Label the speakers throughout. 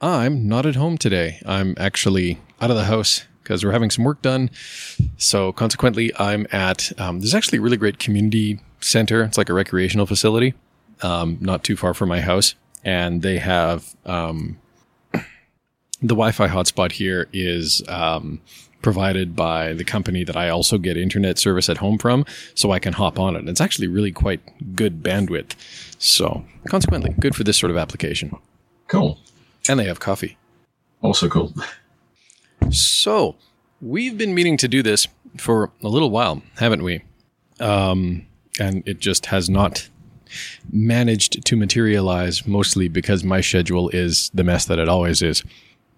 Speaker 1: I'm not at home today. I'm actually out of the house because we're having some work done. So consequently, I'm at um, there's actually a really great community center. It's like a recreational facility, um, not too far from my house, and they have um, the Wi-Fi hotspot here is um, provided by the company that I also get internet service at home from, so I can hop on it. And it's actually really quite good bandwidth. So consequently, good for this sort of application.
Speaker 2: Cool.
Speaker 1: And they have coffee.
Speaker 2: Also cool.
Speaker 1: So, we've been meaning to do this for a little while, haven't we? Um, and it just has not managed to materialize, mostly because my schedule is the mess that it always is.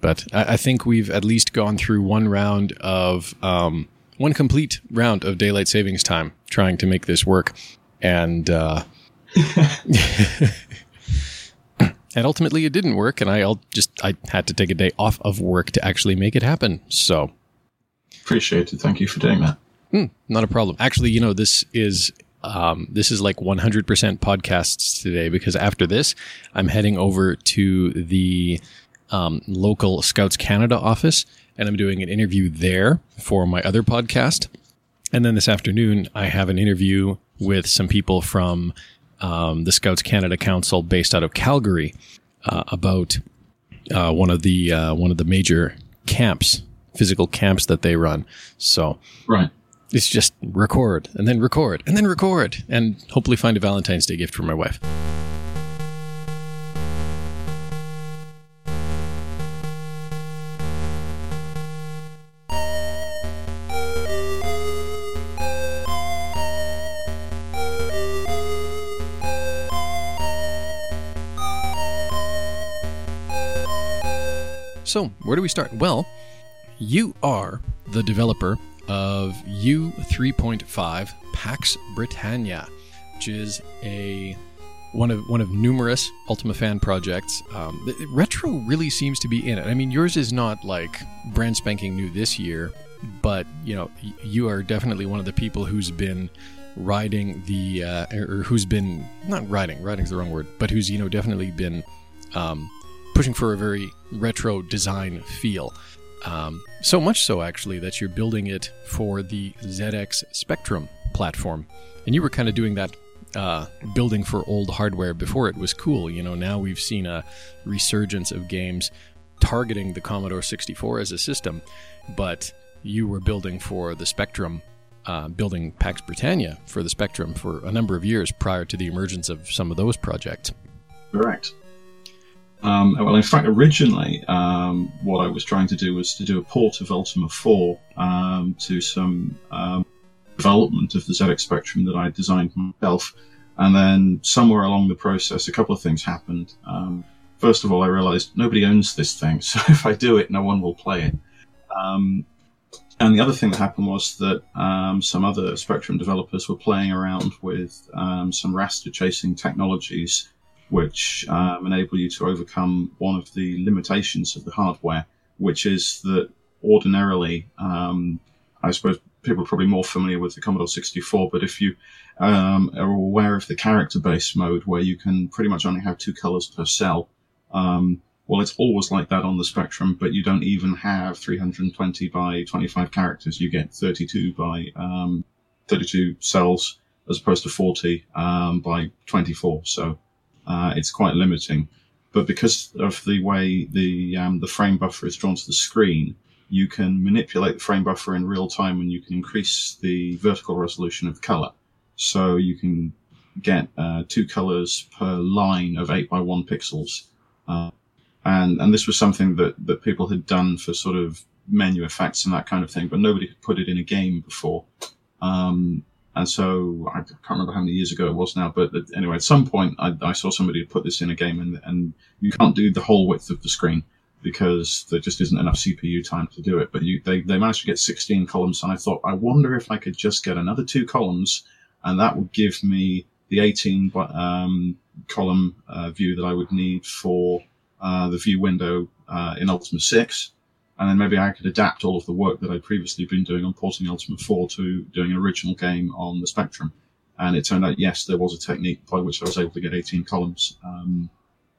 Speaker 1: But I, I think we've at least gone through one round of, um, one complete round of daylight savings time trying to make this work. And, uh, and ultimately it didn't work and i all just i had to take a day off of work to actually make it happen. So.
Speaker 2: Appreciate it. Thank you for doing that.
Speaker 1: Mm, not a problem. Actually you know this is um, this is like 100% podcasts today because after this i'm heading over to the um, local scouts canada office and i'm doing an interview there for my other podcast. And then this afternoon i have an interview with some people from um, the Scouts Canada Council based out of Calgary uh, about uh, one of the uh, one of the major camps, physical camps that they run. So
Speaker 2: right,
Speaker 1: it's just record and then record and then record and hopefully find a Valentine's Day gift for my wife. So, where do we start? Well, you are the developer of U3.5 Pax Britannia, which is a one of one of numerous Ultima fan projects. Um, retro really seems to be in it. I mean, yours is not like brand spanking new this year, but you know, you are definitely one of the people who's been riding the uh, or who's been not riding. Riding's the wrong word, but who's you know definitely been um, pushing for a very retro design feel. Um, so much so, actually, that you're building it for the ZX Spectrum platform. And you were kind of doing that uh, building for old hardware before it was cool. You know, now we've seen a resurgence of games targeting the Commodore 64 as a system, but you were building for the Spectrum, uh, building Pax Britannia for the Spectrum for a number of years prior to the emergence of some of those projects.
Speaker 2: Correct. Um, well, in fact, originally, um, what I was trying to do was to do a port of Ultima 4 um, to some um, development of the ZX Spectrum that I designed myself. And then somewhere along the process, a couple of things happened. Um, first of all, I realized nobody owns this thing, so if I do it, no one will play it. Um, and the other thing that happened was that some other Spectrum developers were playing around with some raster chasing technologies which um, enable you to overcome one of the limitations of the hardware, which is that ordinarily, um, I suppose people are probably more familiar with the Commodore 64, but if you um, are aware of the character based mode where you can pretty much only have two colors per cell, um, well, it's always like that on the Spectrum, but you don't even have 320 by 25 characters. You get 32 by um, 32 cells as opposed to 40 um, by 24. So uh, it's quite limiting. But because of the way the um, the frame buffer is drawn to the screen, you can manipulate the frame buffer in real time and you can increase the vertical resolution of color. So you can get uh, two colors per line of eight by one pixels. Uh, and and this was something that that people had done for sort of menu effects and that kind of thing, but nobody had put it in a game before. Um, and so I can't remember how many years ago it was now, but anyway, at some point I, I saw somebody put this in a game, and, and you can't do the whole width of the screen because there just isn't enough CPU time to do it. But you, they, they managed to get 16 columns, and I thought, I wonder if I could just get another two columns, and that would give me the 18 um, column uh, view that I would need for uh, the view window uh, in Ultima 6 and then maybe I could adapt all of the work that I'd previously been doing on porting Ultima 4 to doing an original game on the Spectrum. And it turned out, yes, there was a technique by which I was able to get 18 columns. Um,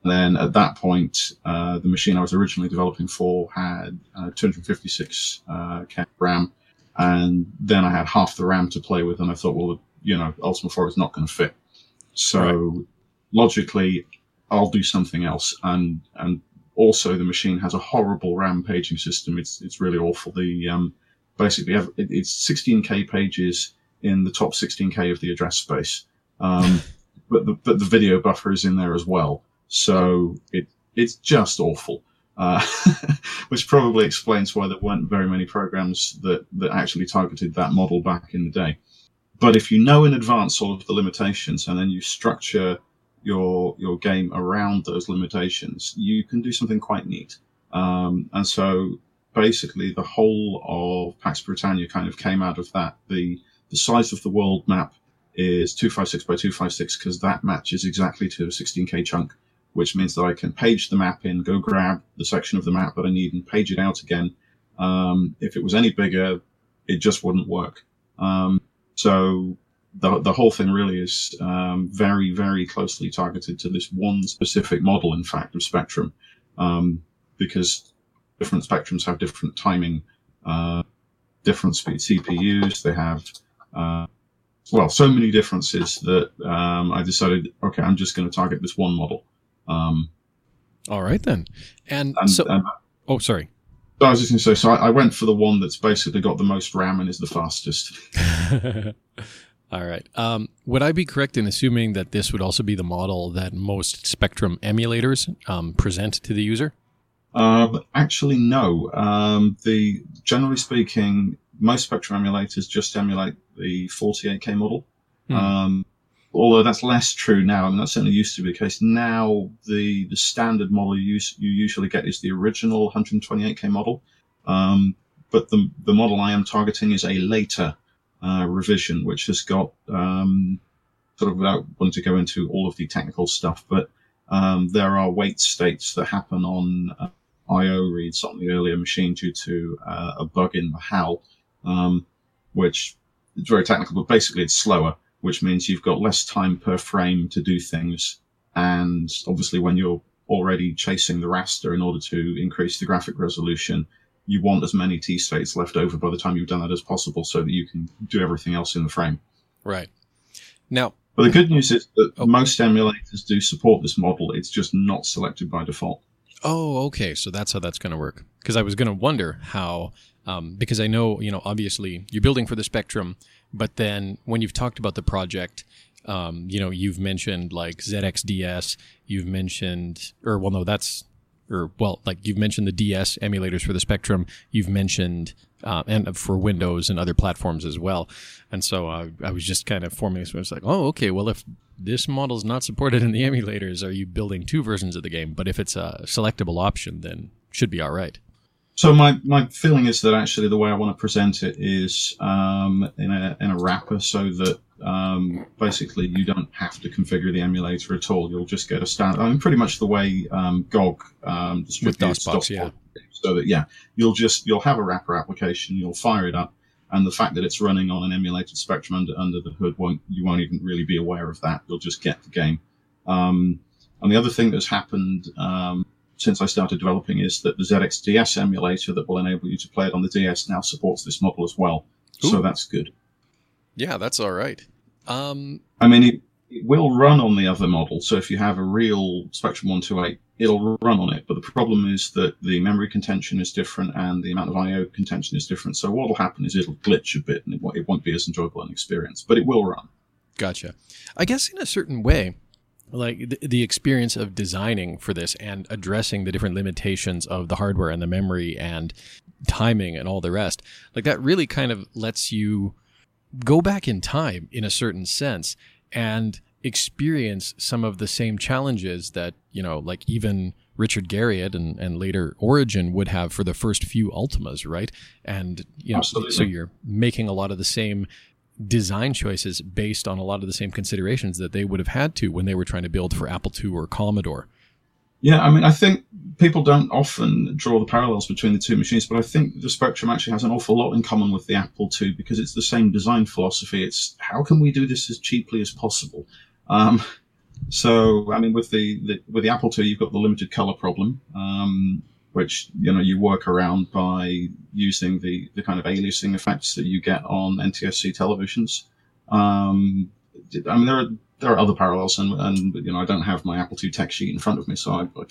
Speaker 2: then at that point, uh, the machine I was originally developing for had uh, 256 uh, K RAM, and then I had half the RAM to play with, and I thought, well, you know, Ultima 4 is not going to fit. So right. logically, I'll do something else, and and also the machine has a horrible RAM paging system. It's it's really awful. The um, basically it's 16k pages in the top 16k of the address space, um, but the but the video buffer is in there as well. So it it's just awful. Uh, which probably explains why there weren't very many programs that, that actually targeted that model back in the day. But if you know in advance all of the limitations and then you structure your your game around those limitations, you can do something quite neat. Um, and so basically, the whole of Pax Britannia kind of came out of that. The the size of the world map is 256 by 256 because that matches exactly to a 16k chunk, which means that I can page the map in, go grab the section of the map that I need, and page it out again. Um, if it was any bigger, it just wouldn't work. Um, so the, the whole thing really is um, very, very closely targeted to this one specific model, in fact, of Spectrum, um, because different Spectrums have different timing, uh, different speed CPUs. They have, uh, well, so many differences that um, I decided, okay, I'm just going to target this one model. Um,
Speaker 1: All right, then. And, and so, and, oh, sorry.
Speaker 2: I was just going to say, so I, I went for the one that's basically got the most RAM and is the fastest.
Speaker 1: All right. Um, would I be correct in assuming that this would also be the model that most Spectrum emulators um, present to the user?
Speaker 2: Um, actually, no. Um, the generally speaking, most Spectrum emulators just emulate the 48K model. Hmm. Um, although that's less true now. I mean, that certainly used to be the case. Now, the the standard model you, you usually get is the original 128K model. Um, but the the model I am targeting is a later uh, revision, which has got um, sort of without wanting to go into all of the technical stuff, but um, there are wait states that happen on uh, I/O reads on the earlier machine due to uh, a bug in the HAL, um, which is very technical, but basically it's slower, which means you've got less time per frame to do things. And obviously, when you're already chasing the raster in order to increase the graphic resolution, you want as many T states left over by the time you've done that as possible so that you can do everything else in the frame.
Speaker 1: Right. Now,
Speaker 2: but the good news is that oh. most emulators do support this model. It's just not selected by default.
Speaker 1: Oh, okay. So that's how that's going to work. Because I was going to wonder how, um, because I know, you know, obviously you're building for the Spectrum, but then when you've talked about the project, um, you know, you've mentioned like ZXDS, you've mentioned, or well, no, that's or well, like you've mentioned the DS emulators for the Spectrum, you've mentioned uh, and for Windows and other platforms as well. And so uh, I was just kind of forming this. It's like, oh, okay. Well, if this model is not supported in the emulators, are you building two versions of the game? But if it's a selectable option, then should be all right.
Speaker 2: So my, my feeling is that actually the way I want to present it is um, in a in a wrapper, so that um, basically you don't have to configure the emulator at all. You'll just get a standard. I mean, pretty much the way um, GOG um,
Speaker 1: distributes DOSBox, yeah.
Speaker 2: So that yeah, you'll just you'll have a wrapper application, you'll fire it up, and the fact that it's running on an emulated Spectrum under under the hood won't you won't even really be aware of that. You'll just get the game. Um, and the other thing that's happened um, since I started developing is that the ZXDS emulator that will enable you to play it on the DS now supports this model as well. Ooh. So that's good.
Speaker 1: Yeah, that's all right. Um,
Speaker 2: I mean, it, it, will run on the other model. So if you have a real Spectrum 128, it'll run on it. But the problem is that the memory contention is different and the amount of I/O contention is different. So what will happen is it'll glitch a bit and it, it won't be as enjoyable an experience. But it will run.
Speaker 1: Gotcha. I guess in a certain way, like the, the, experience of designing for this and addressing the different limitations of the hardware and the memory and timing and all the rest like that really kind of lets you go back in time in a certain sense and experience some of the same challenges that, you know, like even Richard Garriott and, and later Origin would have for the first few Ultimas, right? And, you know, Absolutely. so you're making a lot of the same design choices based on a lot of the same considerations that they would have had to when they were trying to build for Apple II or Commodore.
Speaker 2: Yeah, I mean, I think people don't often draw the parallels between the two machines, but I think the Spectrum actually has an awful lot in common with the Apple II because it's the same design philosophy. It's how can we do this as cheaply as possible? Um, So, I mean, with the, the with the Apple II, you've got the limited color problem, um, which you know you work around by using the the kind of aliasing effects that you get on NTSC televisions. Um, I mean, there are there are other parallels, and, and you know, I don't have my Apple II tech sheet in front of me, so I, I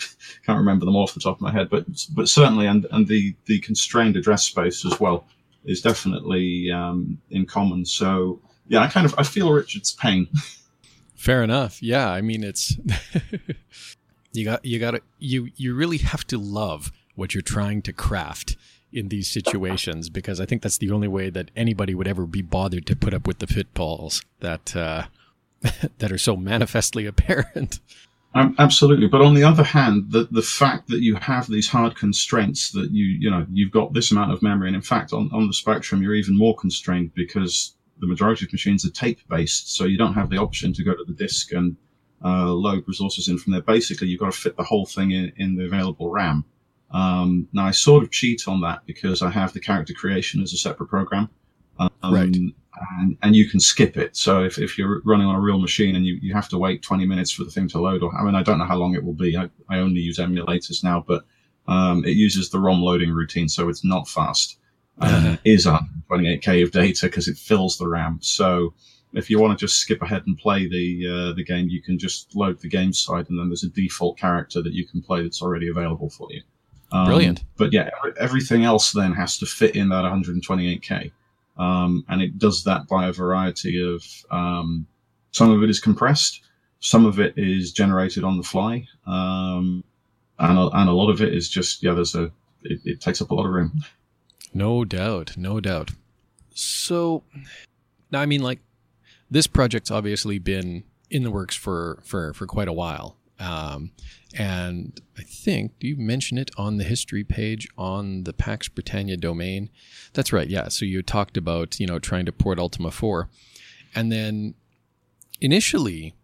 Speaker 2: can't remember them off the top of my head. But but certainly, and and the the constrained address space as well is definitely um, in common. So yeah, I kind of I feel Richard's pain.
Speaker 1: Fair enough. Yeah, I mean it's you got you got to you you really have to love what you're trying to craft in these situations because I think that's the only way that anybody would ever be bothered to put up with the pitfalls that uh, that are so manifestly apparent.
Speaker 2: Um, absolutely, but on the other hand, the the fact that you have these hard constraints that you you know you've got this amount of memory, and in fact on on the Spectrum you're even more constrained because the majority of machines are tape based, so you don't have the option to go to the disk and uh, load resources in from there. Basically, you've got to fit the whole thing in, in the available RAM. Um, now, I sort of cheat on that because I have the character creation as a separate program. Um,
Speaker 1: right.
Speaker 2: And, and you can skip it. So if, if you're running on a real machine and you, you have to wait 20 minutes for the thing to load, or I mean, I don't know how long it will be. I, I only use emulators now, but um, it uses the ROM loading routine, so it's not fast. Uh, is 128k of data because it fills the RAM. So if you want to just skip ahead and play the uh, the game, you can just load the game side, and then there's a default character that you can play that's already available for you.
Speaker 1: Um, Brilliant.
Speaker 2: But yeah, everything else then has to fit in that 128k, um, and it does that by a variety of. Um, some of it is compressed, some of it is generated on the fly, um, and a, and a lot of it is just yeah. There's a it, it takes up a lot of room.
Speaker 1: No doubt, no doubt. So, now I mean, like this project's obviously been in the works for for for quite a while. Um, and I think you mention it on the history page on the Pax Britannia domain. That's right. Yeah. So you talked about, you know, trying to port Ultima 4. And then initially,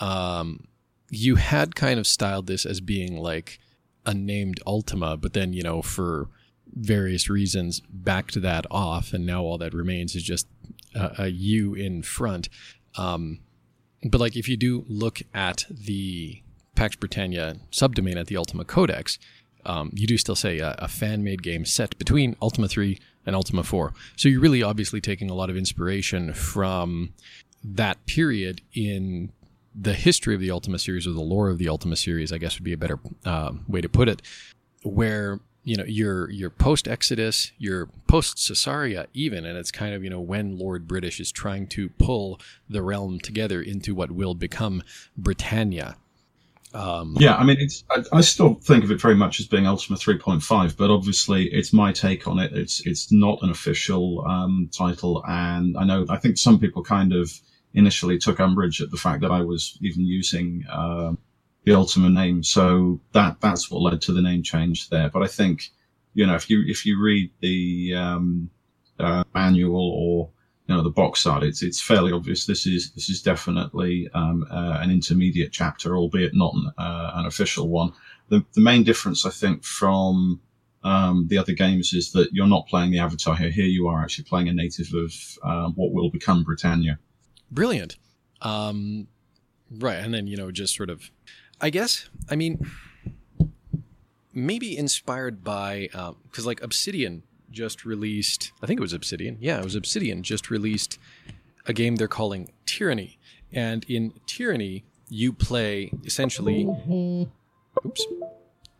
Speaker 1: um, you had kind of styled this as being like a named Ultima, but then, you know, for various reasons, backed that off. And now all that remains is just a, a U in front. Um, but like if you do look at the Pax Britannia subdomain at the Ultima Codex, um, you do still say a, a fan made game set between Ultima 3 and Ultima 4. So you're really obviously taking a lot of inspiration from that period in the history of the Ultima series or the lore of the Ultima series, I guess would be a better uh, way to put it, where you know you're you're post Exodus, you're post Sosaria even, and it's kind of you know when Lord British is trying to pull the realm together into what will become Britannia.
Speaker 2: Um, yeah, I mean, it's, I, I, still think of it very much as being Ultima 3.5, but obviously it's my take on it. It's it's not an official um, title, and I know I think some people kind of initially took umbrage at the fact that I was even using uh, the Ultima name, so that that's what led to the name change there. But I think you know if you if you read the um, uh, manual or you know the box art it's it's fairly obvious this is this is definitely um, uh, an intermediate chapter albeit not an, uh, an, official one. The, the main difference i think from um, the other games is that you're not playing the avatar here. Here you are actually playing a native of uh, what will become britannia.
Speaker 1: Brilliant. Um, right. And then you know just sort of i guess i mean maybe inspired by because um, like obsidian just released, I think it was Obsidian. Yeah, it was Obsidian just released a game they're calling Tyranny. And in Tyranny, you play essentially. Oops.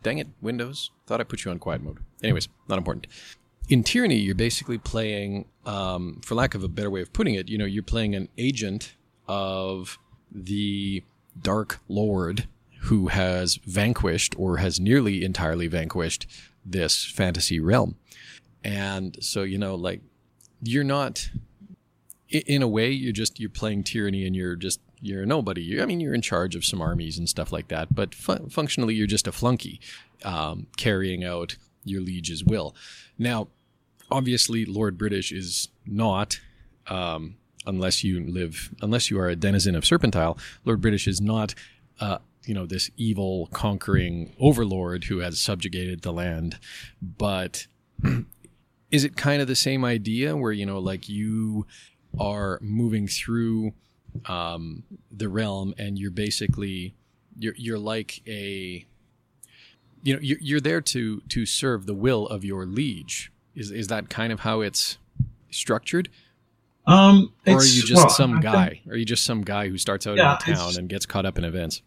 Speaker 1: Dang it, Windows. Thought I put you on quiet mode. Anyways, not important. In Tyranny, you're basically playing, um, for lack of a better way of putting it, you know, you're playing an agent of the Dark Lord who has vanquished or has nearly entirely vanquished this fantasy realm. And so, you know, like you're not, in a way, you're just, you're playing tyranny and you're just, you're nobody. You're, I mean, you're in charge of some armies and stuff like that, but fu- functionally, you're just a flunky um, carrying out your liege's will. Now, obviously, Lord British is not, um, unless you live, unless you are a denizen of Serpent Isle, Lord British is not, uh, you know, this evil conquering overlord who has subjugated the land, but is it kind of the same idea where you know like you are moving through um, the realm, and you're basically you're you're like a you know you're, you're there to to serve the will of your liege. Is is that kind of how it's structured?
Speaker 2: Um,
Speaker 1: or are you just
Speaker 2: well,
Speaker 1: some guy?
Speaker 2: think-
Speaker 1: Are you just some guy who starts out
Speaker 2: Yeah,
Speaker 1: in a town and gets caught up in events?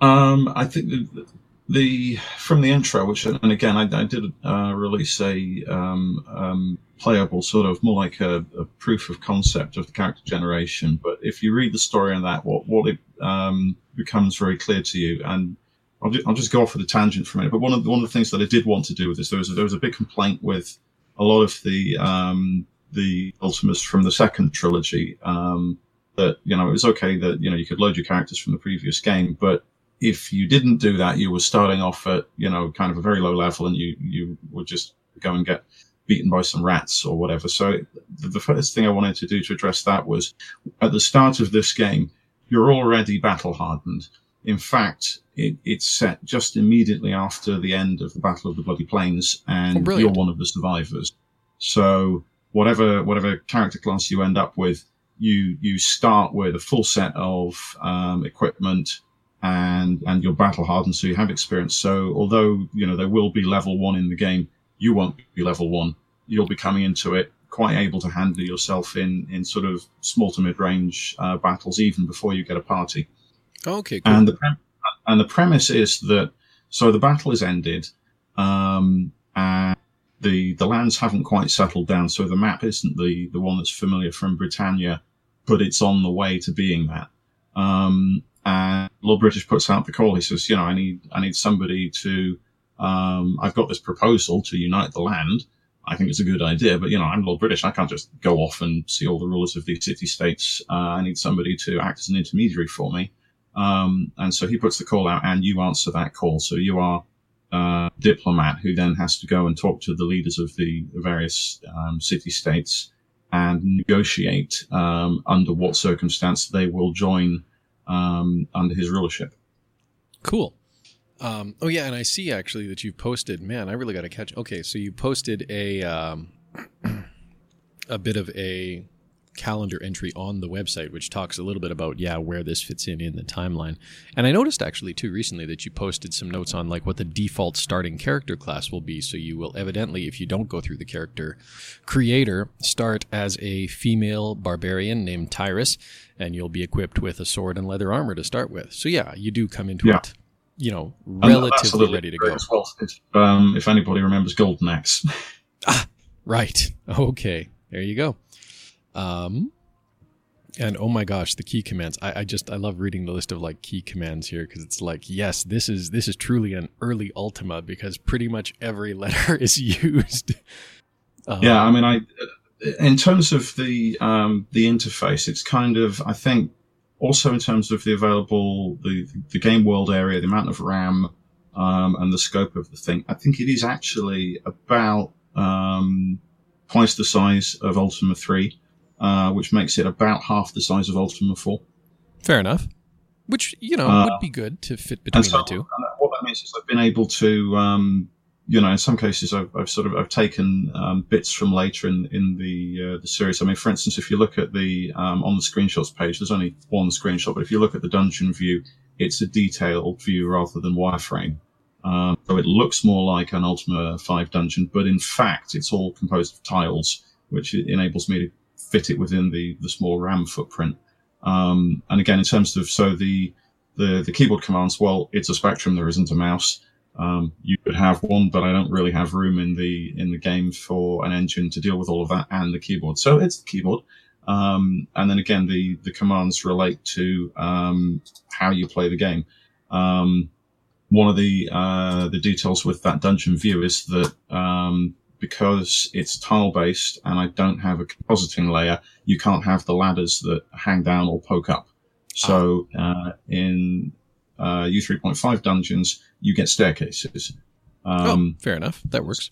Speaker 2: Um, I think the, the from the intro, which and again I, I did uh, release a um, um, playable sort of more like a, a proof of concept of the character generation. But if you read the story on that, what what it um, becomes very clear to you, and I'll, I'll just go off with a tangent for a minute. But one of the, one of the things that I did want to do with this, there was a, there was a big complaint with a lot of the um, the Ultimas from the second trilogy. Um, that you know it was okay that you know you could load your characters from the previous game, but if you didn't do that, you were starting off at you know kind of a very low level, and you you would just go and get beaten by some rats or whatever. So the, the first thing I wanted to do to address that was at the start of this game, you're already battle hardened. In fact, it, it's set just immediately after the end of the Battle of the Bloody Plains,
Speaker 1: Oh,
Speaker 2: and you're one of the survivors. So whatever whatever character class you end up with, you you start with a full set of um, equipment and and you're battle hardened, so you have experience. So although you know there will be level one in the game, you won't be level one. You'll be coming into it quite able to handle yourself in in sort of small to mid range uh, battles even before you get a party.
Speaker 1: Okay, cool.
Speaker 2: And the prem- and the premise is that so the battle is ended, um, and the the lands haven't quite settled down. So the map isn't the the one that's familiar from Britannia, but it's on the way to being that. Um, Lord British puts out the call. He says, you know, I need I need somebody to. Um, I've got this proposal to unite the land. I think it's a good idea, but you know, I'm Lord British. I can't just go off and see all the rulers of these city states. Uh, I need somebody to act as an intermediary for me. Um, and so he puts the call out, and you answer that call. So you are uh, diplomat who then has to go and talk to the leaders of the various um, city states and negotiate um, under what circumstance they will join um, under his rulership.
Speaker 1: Cool. Um, oh yeah, and I see actually that you posted. Man, I really got to catch. Okay, so you posted a um, a bit of a calendar entry on the website, which talks a little bit about yeah where this fits in in the timeline. And I noticed actually too recently that you posted some notes on like what the default starting character class will be. So you will evidently, if you don't go through the character creator, start as a female barbarian named Tyris, and you'll be equipped with a sword and leather armor to start with. So yeah, you do come into
Speaker 2: Yeah.
Speaker 1: it, you know,
Speaker 2: And that's a
Speaker 1: relatively
Speaker 2: little
Speaker 1: ready to go.
Speaker 2: As well, if, um, if anybody remembers Golden Axe.
Speaker 1: Right. Okay. There you go. Um, and oh my gosh, the key commands. I, I just I love reading the list of like key commands here because it's like yes, this is this is truly an early Ultima because pretty much every letter is used. Um,
Speaker 2: Yeah, I mean, I in terms of the um, the interface, it's kind of I think also in terms of the available the the game world area, the amount of RAM, um, and the scope of the thing. I think it is actually about um, twice the size of Ultima Three, uh, which makes it about half the size of Ultima Four.
Speaker 1: Fair enough. Which you know
Speaker 2: Uh,
Speaker 1: would be good to fit between
Speaker 2: so
Speaker 1: the two.
Speaker 2: and what that means is I've been able to, um, you know, in some cases I've, I've sort of I've taken um, bits from later in in the uh, the series. I mean, for instance, if you look at the um, on the screenshots page, there's only one screenshot, but if you look at the dungeon view, it's a detailed view rather than wireframe. Um, so it looks more like an Ultima 5 dungeon, but in fact, it's all composed of tiles, which enables me to fit it within the, the small RAM footprint. Um, and again, in terms of, so the, the, the keyboard commands, well, it's a spectrum. There isn't a mouse. Um, you could have one, but I don't really have room in the, in the game for an engine to deal with all of that and the keyboard. So it's the keyboard. Um, and then again, the, the commands relate to, um, how you play the game. Um, one of the uh, the details with that dungeon view is that um, because it's tile based and I don't have a compositing layer, you can't have the ladders that hang down or poke up. So uh, in uh, U3.5 dungeons, you get staircases. Um,
Speaker 1: oh, fair enough. That works.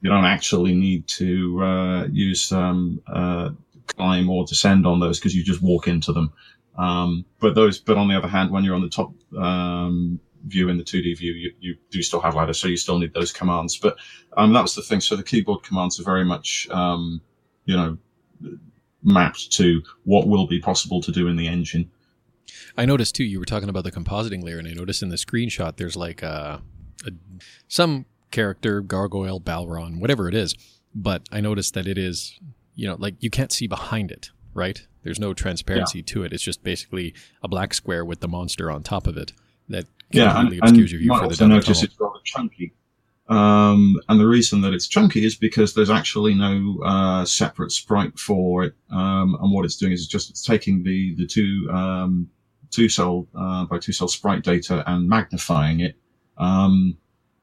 Speaker 2: you don't actually need to uh, use um, uh, climb or descend on those because you just walk into them. Um, but those, but on the other hand, when you're on the top um, view in the 2D view, you, you do still have ladders, so you still need those commands. But um, that was the thing. So the keyboard commands are very much, um, you know, mapped to what will be possible to do in the engine.
Speaker 1: I noticed too. You were talking about the compositing layer, and I noticed in the screenshot there's like a, a some character, gargoyle, Balron, whatever it is. But I noticed that it is, you know, like you can't see behind it, right? There's no transparency yeah. to it. It's just basically a black square with the monster on top of it that completely
Speaker 2: yeah, and,
Speaker 1: obscures your
Speaker 2: view
Speaker 1: for the
Speaker 2: also notice it's rather chunky. Um, and the reason that it's chunky is because there's actually no uh, separate sprite for it. Um, and what it's doing is just it's taking the the two um, two cell uh, by two cell sprite data and magnifying it. Um,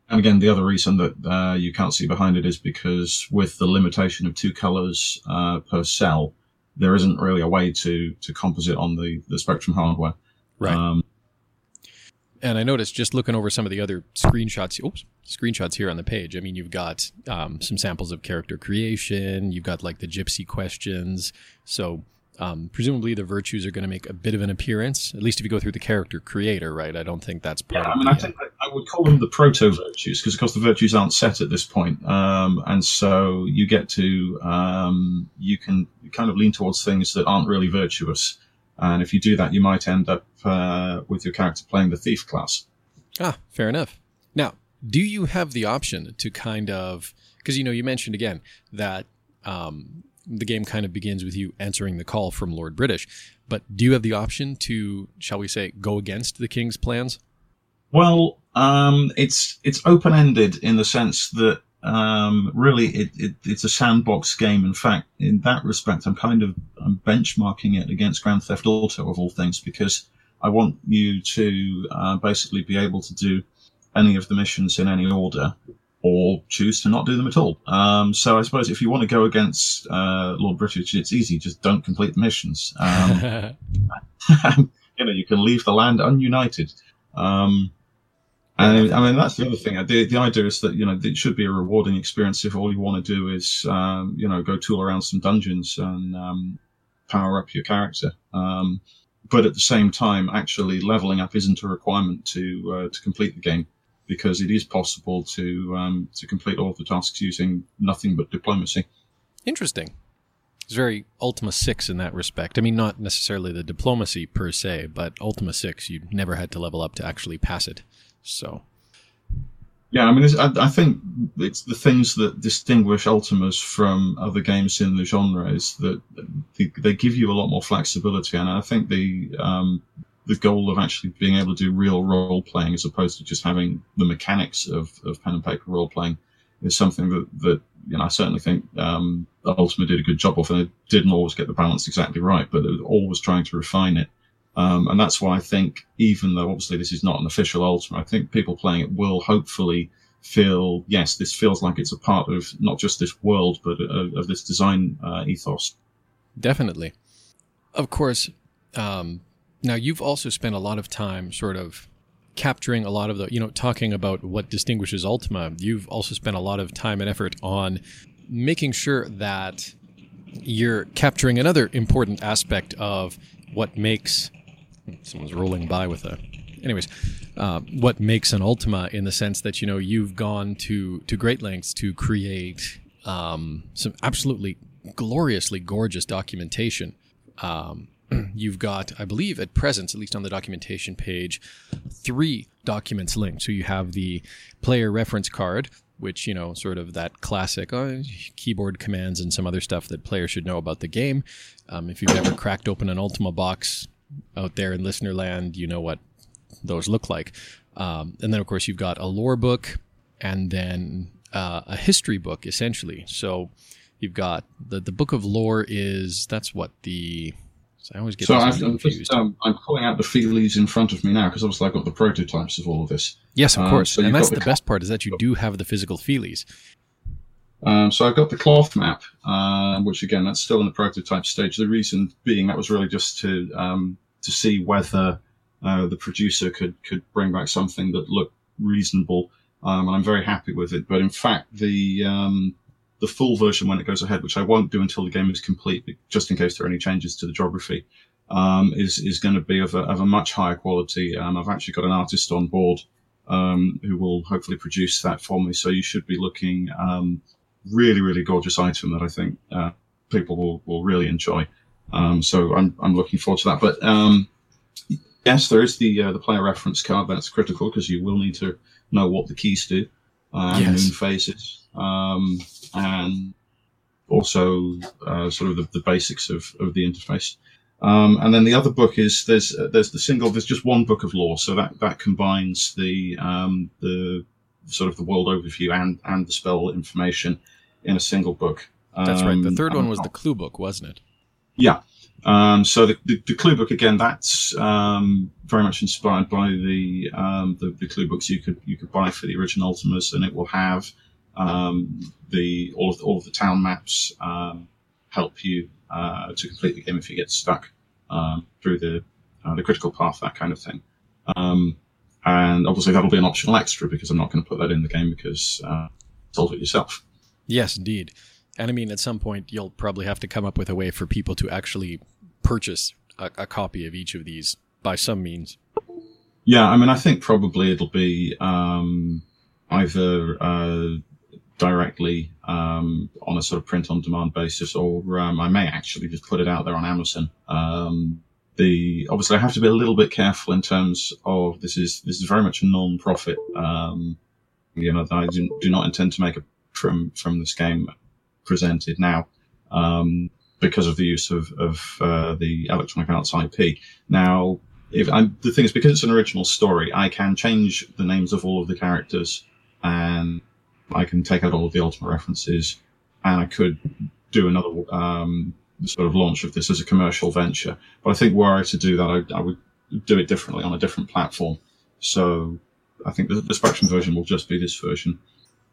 Speaker 2: and again, the other reason that uh, you can't see behind it is because with the limitation of two colors uh, per cell, there isn't really a way to to composite on the the Spectrum hardware.
Speaker 1: Right. And I noticed just looking over some of the other screenshots, oops, screenshots here on the page. I mean, you've got um, some samples of character creation. You've got like the gypsy questions. So um, presumably the virtues are going to make a bit of an appearance, at least if you go through the character creator, right? I don't think that's part.
Speaker 2: Yeah, I mean,
Speaker 1: the,
Speaker 2: I think I would call them the proto virtues because, of course, the virtues aren't set at this point, um, and so you get to um, you can kind of lean towards things that aren't really virtuous, and if you do that, you might end up uh, with your character playing the thief class.
Speaker 1: Ah, fair enough. Now, do you have the option to kind of because you know you mentioned again that um, the game kind of begins with you answering the call from Lord British. But do you have the option to, shall we say, go against the king's plans?
Speaker 2: Well, um, it's it's open ended in the sense that um, really it, it, it's a sandbox game. In fact, in that respect, I'm kind of I'm benchmarking it against Grand Theft Auto of all things because I want you to uh, basically be able to do any of the missions in any order or choose to not do them at all. Um, so I suppose if you want to go against uh, Lord British, it's easy. Just don't complete the missions. Um, you know, you can leave the land ununited. Um, and I mean, that's the other thing. The, the idea is that, you know, it should be a rewarding experience if all you want to do is, um, you know, go tool around some dungeons and um, power up your character. Um, but at the same time, actually leveling up isn't a requirement to uh, to complete the game because it is possible to um, to complete all of the tasks using nothing but diplomacy.
Speaker 1: Interesting. It's very Ultima Six in that respect. I mean, not necessarily the diplomacy per se, but Ultima Six, you never had to level up to actually pass it. So.
Speaker 2: Yeah, I mean, I, I, think it's the things that distinguish Ultimas from other games in the genre is that they, they give you a lot more flexibility, and I think the um, the goal of actually being able to do real role playing as opposed to just having the mechanics of, of pen and paper role playing is something that, that you know I certainly think um, Ultima did a good job of, and it didn't always get the balance exactly right, but it was always trying to refine it. Um, and that's why I think, even though obviously this is not an official Ultima, I think people playing it will hopefully feel, yes, this feels like it's a part of not just this world, but of, of this design uh, ethos.
Speaker 1: Definitely. Of course, um, now, you've also spent a lot of time sort of capturing a lot of the, you know, talking about what distinguishes Ultima. You've also spent a lot of time and effort on making sure that you're capturing another important aspect of what makes someone's rolling by with a anyways uh, what makes an ultima in the sense that you know you've gone to to great lengths to create um, some absolutely gloriously gorgeous documentation um, you've got, I believe, at present, at least on the documentation page, three documents linked. So you have the player reference card, which, you know, sort of that classic uh, keyboard commands and some other stuff that players should know about the game. Um, if you've ever cracked open an Ultima box out there in listener land, you know what those look like. Um, and then, of course, you've got a lore book and then uh, a history book, essentially. So you've got the, the book of lore is, that's what the so I always get so
Speaker 2: I've, I'm, just, um, I'm pulling out the feelies in front of me now because obviously I've got the prototypes of all of this.
Speaker 1: Yes, of um, course. So and that's the, the, best part is that you do have the physical feelies.
Speaker 2: Um, so I've got the cloth map, uh, which again that's still in the prototype stage. The reason being that was really just to um, to see whether uh, the producer could could bring back something that looked reasonable, um, and I'm very happy with it. But in fact, the um, the full version when it goes ahead, which I won't do until the game is complete, just in case there are any changes to the geography, um, is is going to be of a, of a much higher quality. I've actually got an artist on board um, who will hopefully produce that for me. So you should be looking um, really really gorgeous item that I think uh, people will, will really enjoy. Um, so I'm I'm looking forward to that. But um, yes, there is the uh, the player reference card. That's critical because you will need to know what the keys do, uh,
Speaker 1: Yes.
Speaker 2: moon phases, um, and also uh, sort of the, the basics of, of the interface. Um, and then the other book is there's uh, there's the single there's just one book of lore so that that combines the um, the sort of the world overview and and the spell information in a single book.
Speaker 1: That's right. The
Speaker 2: Um,
Speaker 1: third one was the clue book, wasn't it?
Speaker 2: Yeah. Um, so the, the, the clue book again, that's um, very much inspired by the, um, the the clue books you could you could buy for the original Ultimas, and it will have um, the all of the, all of the town maps um, help you uh, to complete the game if you get stuck um, through the uh, the critical path, that kind of thing. And obviously that'll be an optional extra because I'm not going to put that in the game because uh, solve it yourself.
Speaker 1: Yes, indeed. And I mean, at some point, you'll probably have to come up with a way for people to actually purchase a, a copy of each of these by some means.
Speaker 2: Yeah, I mean, I think probably it'll be um, either uh, directly um, on a sort of print on demand basis, or um, I may actually just put it out there on Amazon. Um, the obviously I have to be a little bit careful in terms of this is this is very much a non-profit. Um, you know, I do, do not intend to make a from from this game presented now um, because of the use of of uh, the Electronic Arts IP. Now, if I'm, the thing is because it's an original story, I can change the names of all of the characters, and I can take out all of the Ultima references, and I could do another um, sort of launch of this as a commercial venture. But I think were I to do that, I, I would do it differently on a different platform. So I think the, the Spectrum version will just be this version.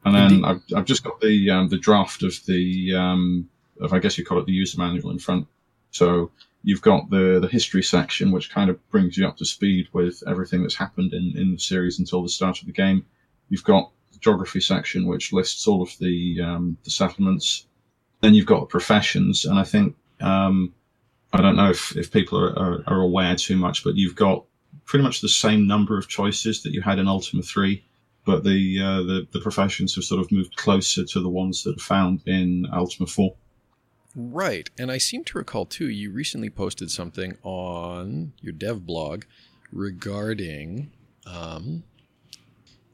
Speaker 2: And then
Speaker 1: Indeed.
Speaker 2: I've, I've just got the um, the draft of the um, of I guess you call it the user manual in front. So you've got the the history section, which kind of brings you up to speed with everything that's happened in, in the series until the start of the game. You've got the geography section, which lists all of the um, the settlements. Then you've got the professions, and I think um, I don't know if, if people are, are, are aware too much, but you've got pretty much the same number of choices that you had in Ultima Three, but the uh, the, the professions have sort of moved closer to the ones that are found in Ultima Four.
Speaker 1: Right. And I seem to recall, too, you recently posted something on your dev blog regarding um,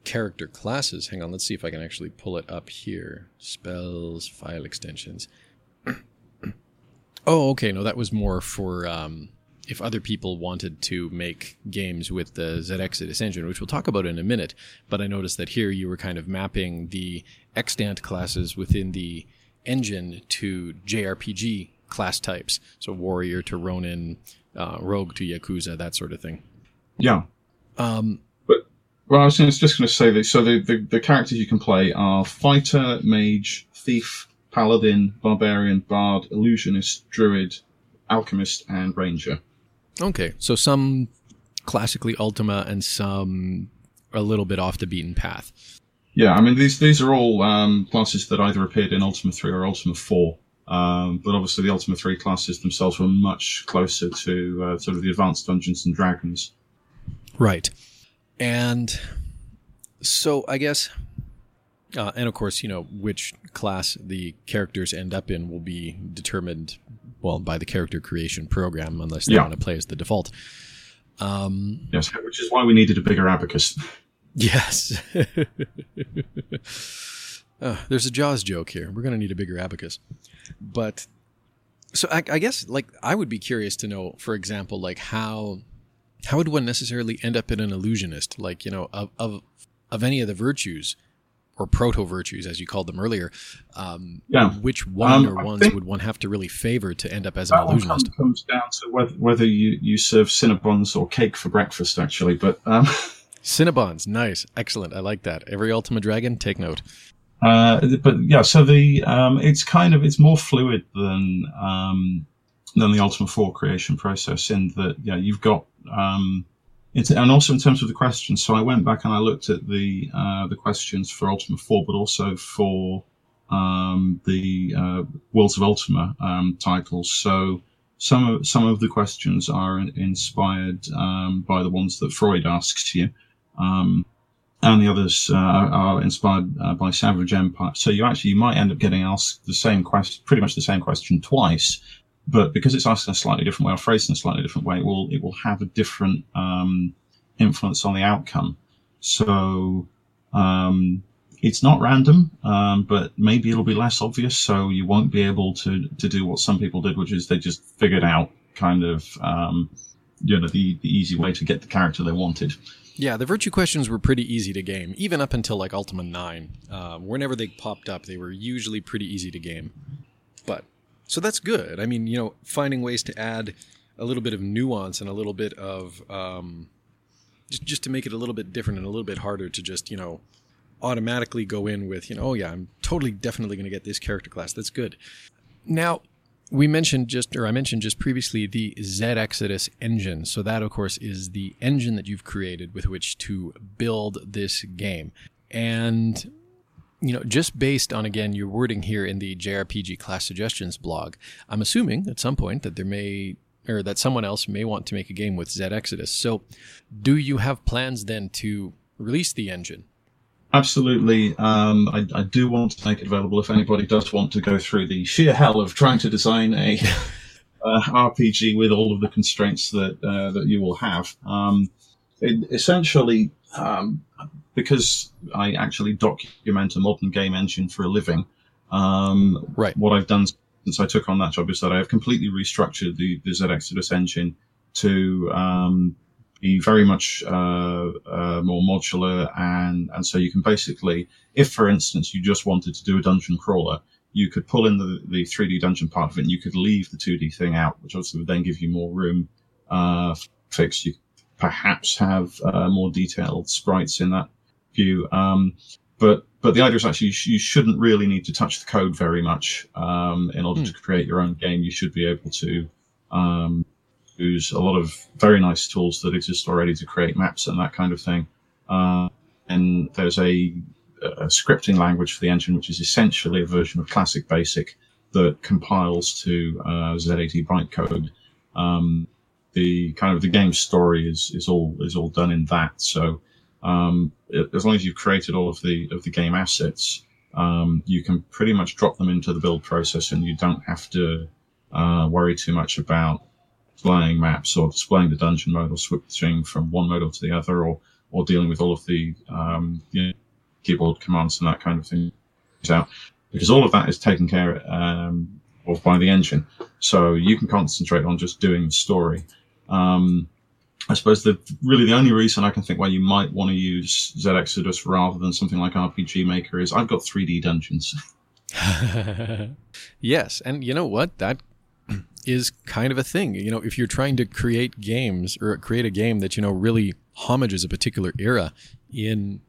Speaker 1: character classes. Hang on, let's see if I can actually pull it up here. Spells, file extensions. oh, okay. No, that was more for um, if other people wanted to make games with the ZX engine, which we'll talk about in a minute. But I noticed that here you were kind of mapping the extant classes within the engine to JRPG class types. So warrior to Ronin, uh, rogue to Yakuza, that sort of thing.
Speaker 2: Yeah.
Speaker 1: Um,
Speaker 2: Well, I was just going to say that. So the, the the characters you can play are fighter, mage, thief, paladin, barbarian, bard, illusionist, druid, alchemist, and ranger.
Speaker 1: Okay, so some classically Ultima and some a little bit off the beaten path.
Speaker 2: Yeah, I mean these these are all um, classes that either appeared in Ultima Three or Ultima Four. Um, but obviously, the Ultima Three classes themselves were much closer to uh, sort of the advanced Dungeons and Dragons.
Speaker 1: Right. And so I guess, uh, and of course, you know, which class the characters end up in will be determined, well, by the character creation program, unless they
Speaker 2: Yeah.
Speaker 1: want to play as the default. Um,
Speaker 2: Yes, which is why we needed a bigger abacus.
Speaker 1: yes. Uh, there's a Jaws joke here. We're going to need a bigger abacus. But so I, I guess like I would be curious to know, for example, like how how would one necessarily end up in an illusionist? Like you know of of, of any of the virtues or proto virtues, as you called them earlier. Um,
Speaker 2: Yeah.
Speaker 1: Which one
Speaker 2: Um,
Speaker 1: or ones would one have to really favor to end up as an illusionist?
Speaker 2: comes, comes down to whether, whether you, you serve Cinnabons or cake for breakfast, actually. But um,
Speaker 1: Cinnabons, nice, excellent. I like that. Every Ultima Dragon, take note.
Speaker 2: Uh, but yeah, so the um, it's kind of it's more fluid than um, than the Ultima Four creation process in that yeah you've got um, it's and also in terms of the questions. So I went back and I looked at the uh, the questions for Ultima Four, but also for um, the uh, Worlds of Ultima um, titles. So some of some of the questions are inspired um, by the ones that Freud asks you. Um, and the others uh, are inspired uh, by Savage Empire. So you actually you might end up getting asked the same question, pretty much the same question twice, but because it's asked in a slightly different way or phrased in a slightly different way, it will it will have a different um, influence on the outcome. So um, it's not random, um, but maybe it'll be less obvious. So you won't be able to to do what some people did, which is they just figured out kind of um, you know the, the easy way to get the character they wanted.
Speaker 1: Yeah, the virtue questions were pretty easy to game, even up until like Ultima 9. Uh, whenever they popped up, they were usually pretty easy to game. But, so that's good. I mean, you know, finding ways to add a little bit of nuance and a little bit of, um, just, just to make it a little bit different and a little bit harder to just, you know, automatically go in with, you know, oh yeah, I'm totally definitely going to get this character class. That's good. Now, we mentioned just, or I mentioned just previously, the ZX Exodus engine. So that, of course, is the engine that you've created with which to build this game. And you know, just based on again your wording here in the JRPG class suggestions blog, I'm assuming at some point that there may or that someone else may want to make a game with ZX Exodus. So, do you have plans then to release the engine?
Speaker 2: Absolutely. Um, I, I, do want to make it available if anybody does want to go through the sheer hell of trying to design a uh, RPG with all of the constraints that uh, that you will have. Um, it, essentially, um, because I actually document a modern game engine for a living, um,
Speaker 1: right.
Speaker 2: what I've done since I took on that job is that I have completely restructured the, the ZX Exodus engine to um, be very much uh, uh, more modular, and and so you can basically, if for instance you just wanted to do a dungeon crawler, you could pull in the the 3D dungeon part of it, and you could leave the 2D thing out, which obviously would then give you more room uh, fix. You perhaps have uh, more detailed sprites in that view, um, but but the idea is actually you, sh- you, shouldn't really need to touch the code very much um, in order mm. to create your own game. You should be able to um, use a lot of very nice tools that exist already to create maps and that kind of thing. Uh, and there's a, a, scripting language for the engine, which is essentially a version of Classic Basic that compiles to uh, Z80 bytecode. Um, the kind of the game story is, is all is all done in that. So um, as long as you've created all of the of the game assets, um, you can pretty much drop them into the build process, and you don't have to uh, worry too much about displaying maps or displaying the dungeon mode or switching from one mode to the other or, or dealing with all of the um, you know, keyboard commands and that kind of thing out because all of that is taken care um, of by the engine. So you can concentrate on just doing the story. Um, I suppose the really the only reason I can think why you might want to use ZX Exodus rather than something like RPG Maker is I've got 3D dungeons.
Speaker 1: yes, and you know what? That is kind of a thing. You know, if you're trying to create games or create a game that you know really homages a particular era in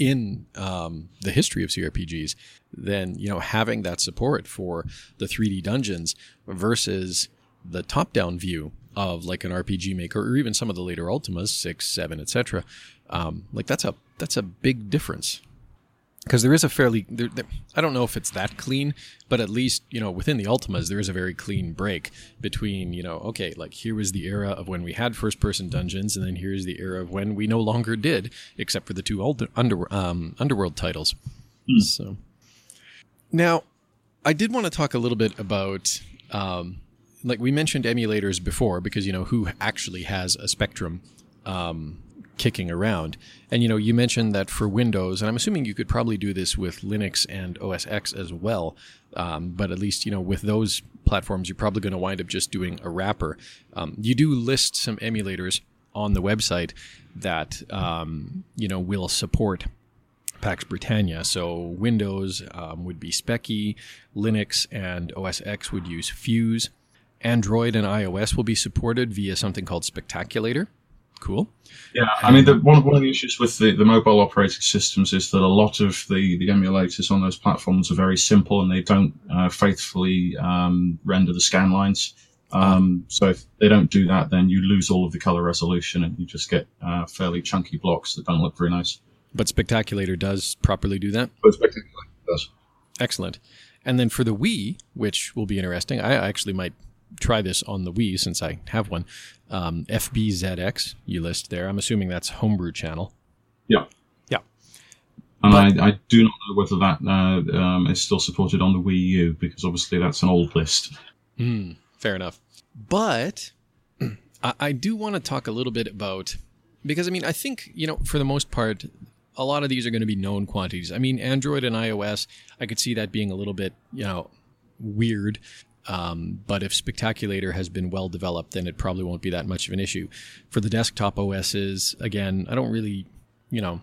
Speaker 1: in um, the history of CRPGs, then you know having that support for the 3D dungeons versus the top-down view of like an RPG maker or even some of the later Ultimas, six, seven, etc. Um, like that's a that's a big difference because there is a fairly there, there, i don't know if it's that clean but at least you know within the ultimas there is a very clean break between you know okay like here was the era of when we had first person dungeons and then here's the era of when we no longer did except for the two old under, um, underworld titles mm. so now i did want to talk a little bit about um, like we mentioned emulators before because you know who actually has a spectrum um, kicking around. And you know, you mentioned that for Windows, and I'm assuming you could probably do this with Linux and OS X as well. Um, but at least you know with those platforms, you're probably going to wind up just doing a wrapper. Um, you do list some emulators on the website that um, you know will support Pax Britannia. So Windows um, would be Speccy, Linux and OS X would use Fuse. Android and iOS will be supported via something called Spectaculator. Cool.
Speaker 2: Yeah, I mean, the, one, one of the issues with the, the mobile operating systems is that a lot of the, the emulators on those platforms are very simple and they don't uh, faithfully um, render the scan lines. Um, so if they don't do that, then you lose all of the color resolution and you just get uh, fairly chunky blocks that don't look very nice.
Speaker 1: But Spectaculator does properly do that?
Speaker 2: But Spectaculator does.
Speaker 1: Excellent. And then for the Wii, which will be interesting, I actually might try this on the Wii since I have one. Um, FBZX, you list there. I'm assuming that's homebrew channel.
Speaker 2: Yeah.
Speaker 1: Yeah.
Speaker 2: And
Speaker 1: But-
Speaker 2: I, I do not know whether that uh, um, is still supported on the Wii U because obviously that's an old list.
Speaker 1: Hmm, fair enough. But I, I do want to talk a little bit about because I mean I think you know for the most part a lot of these are going to be known quantities. I mean Android and iOS I could see that being a little bit you know weird. Um, but if Spectaculator has been well developed, then it probably won't be that much of an issue. For the desktop OSs, again, I don't really, you know,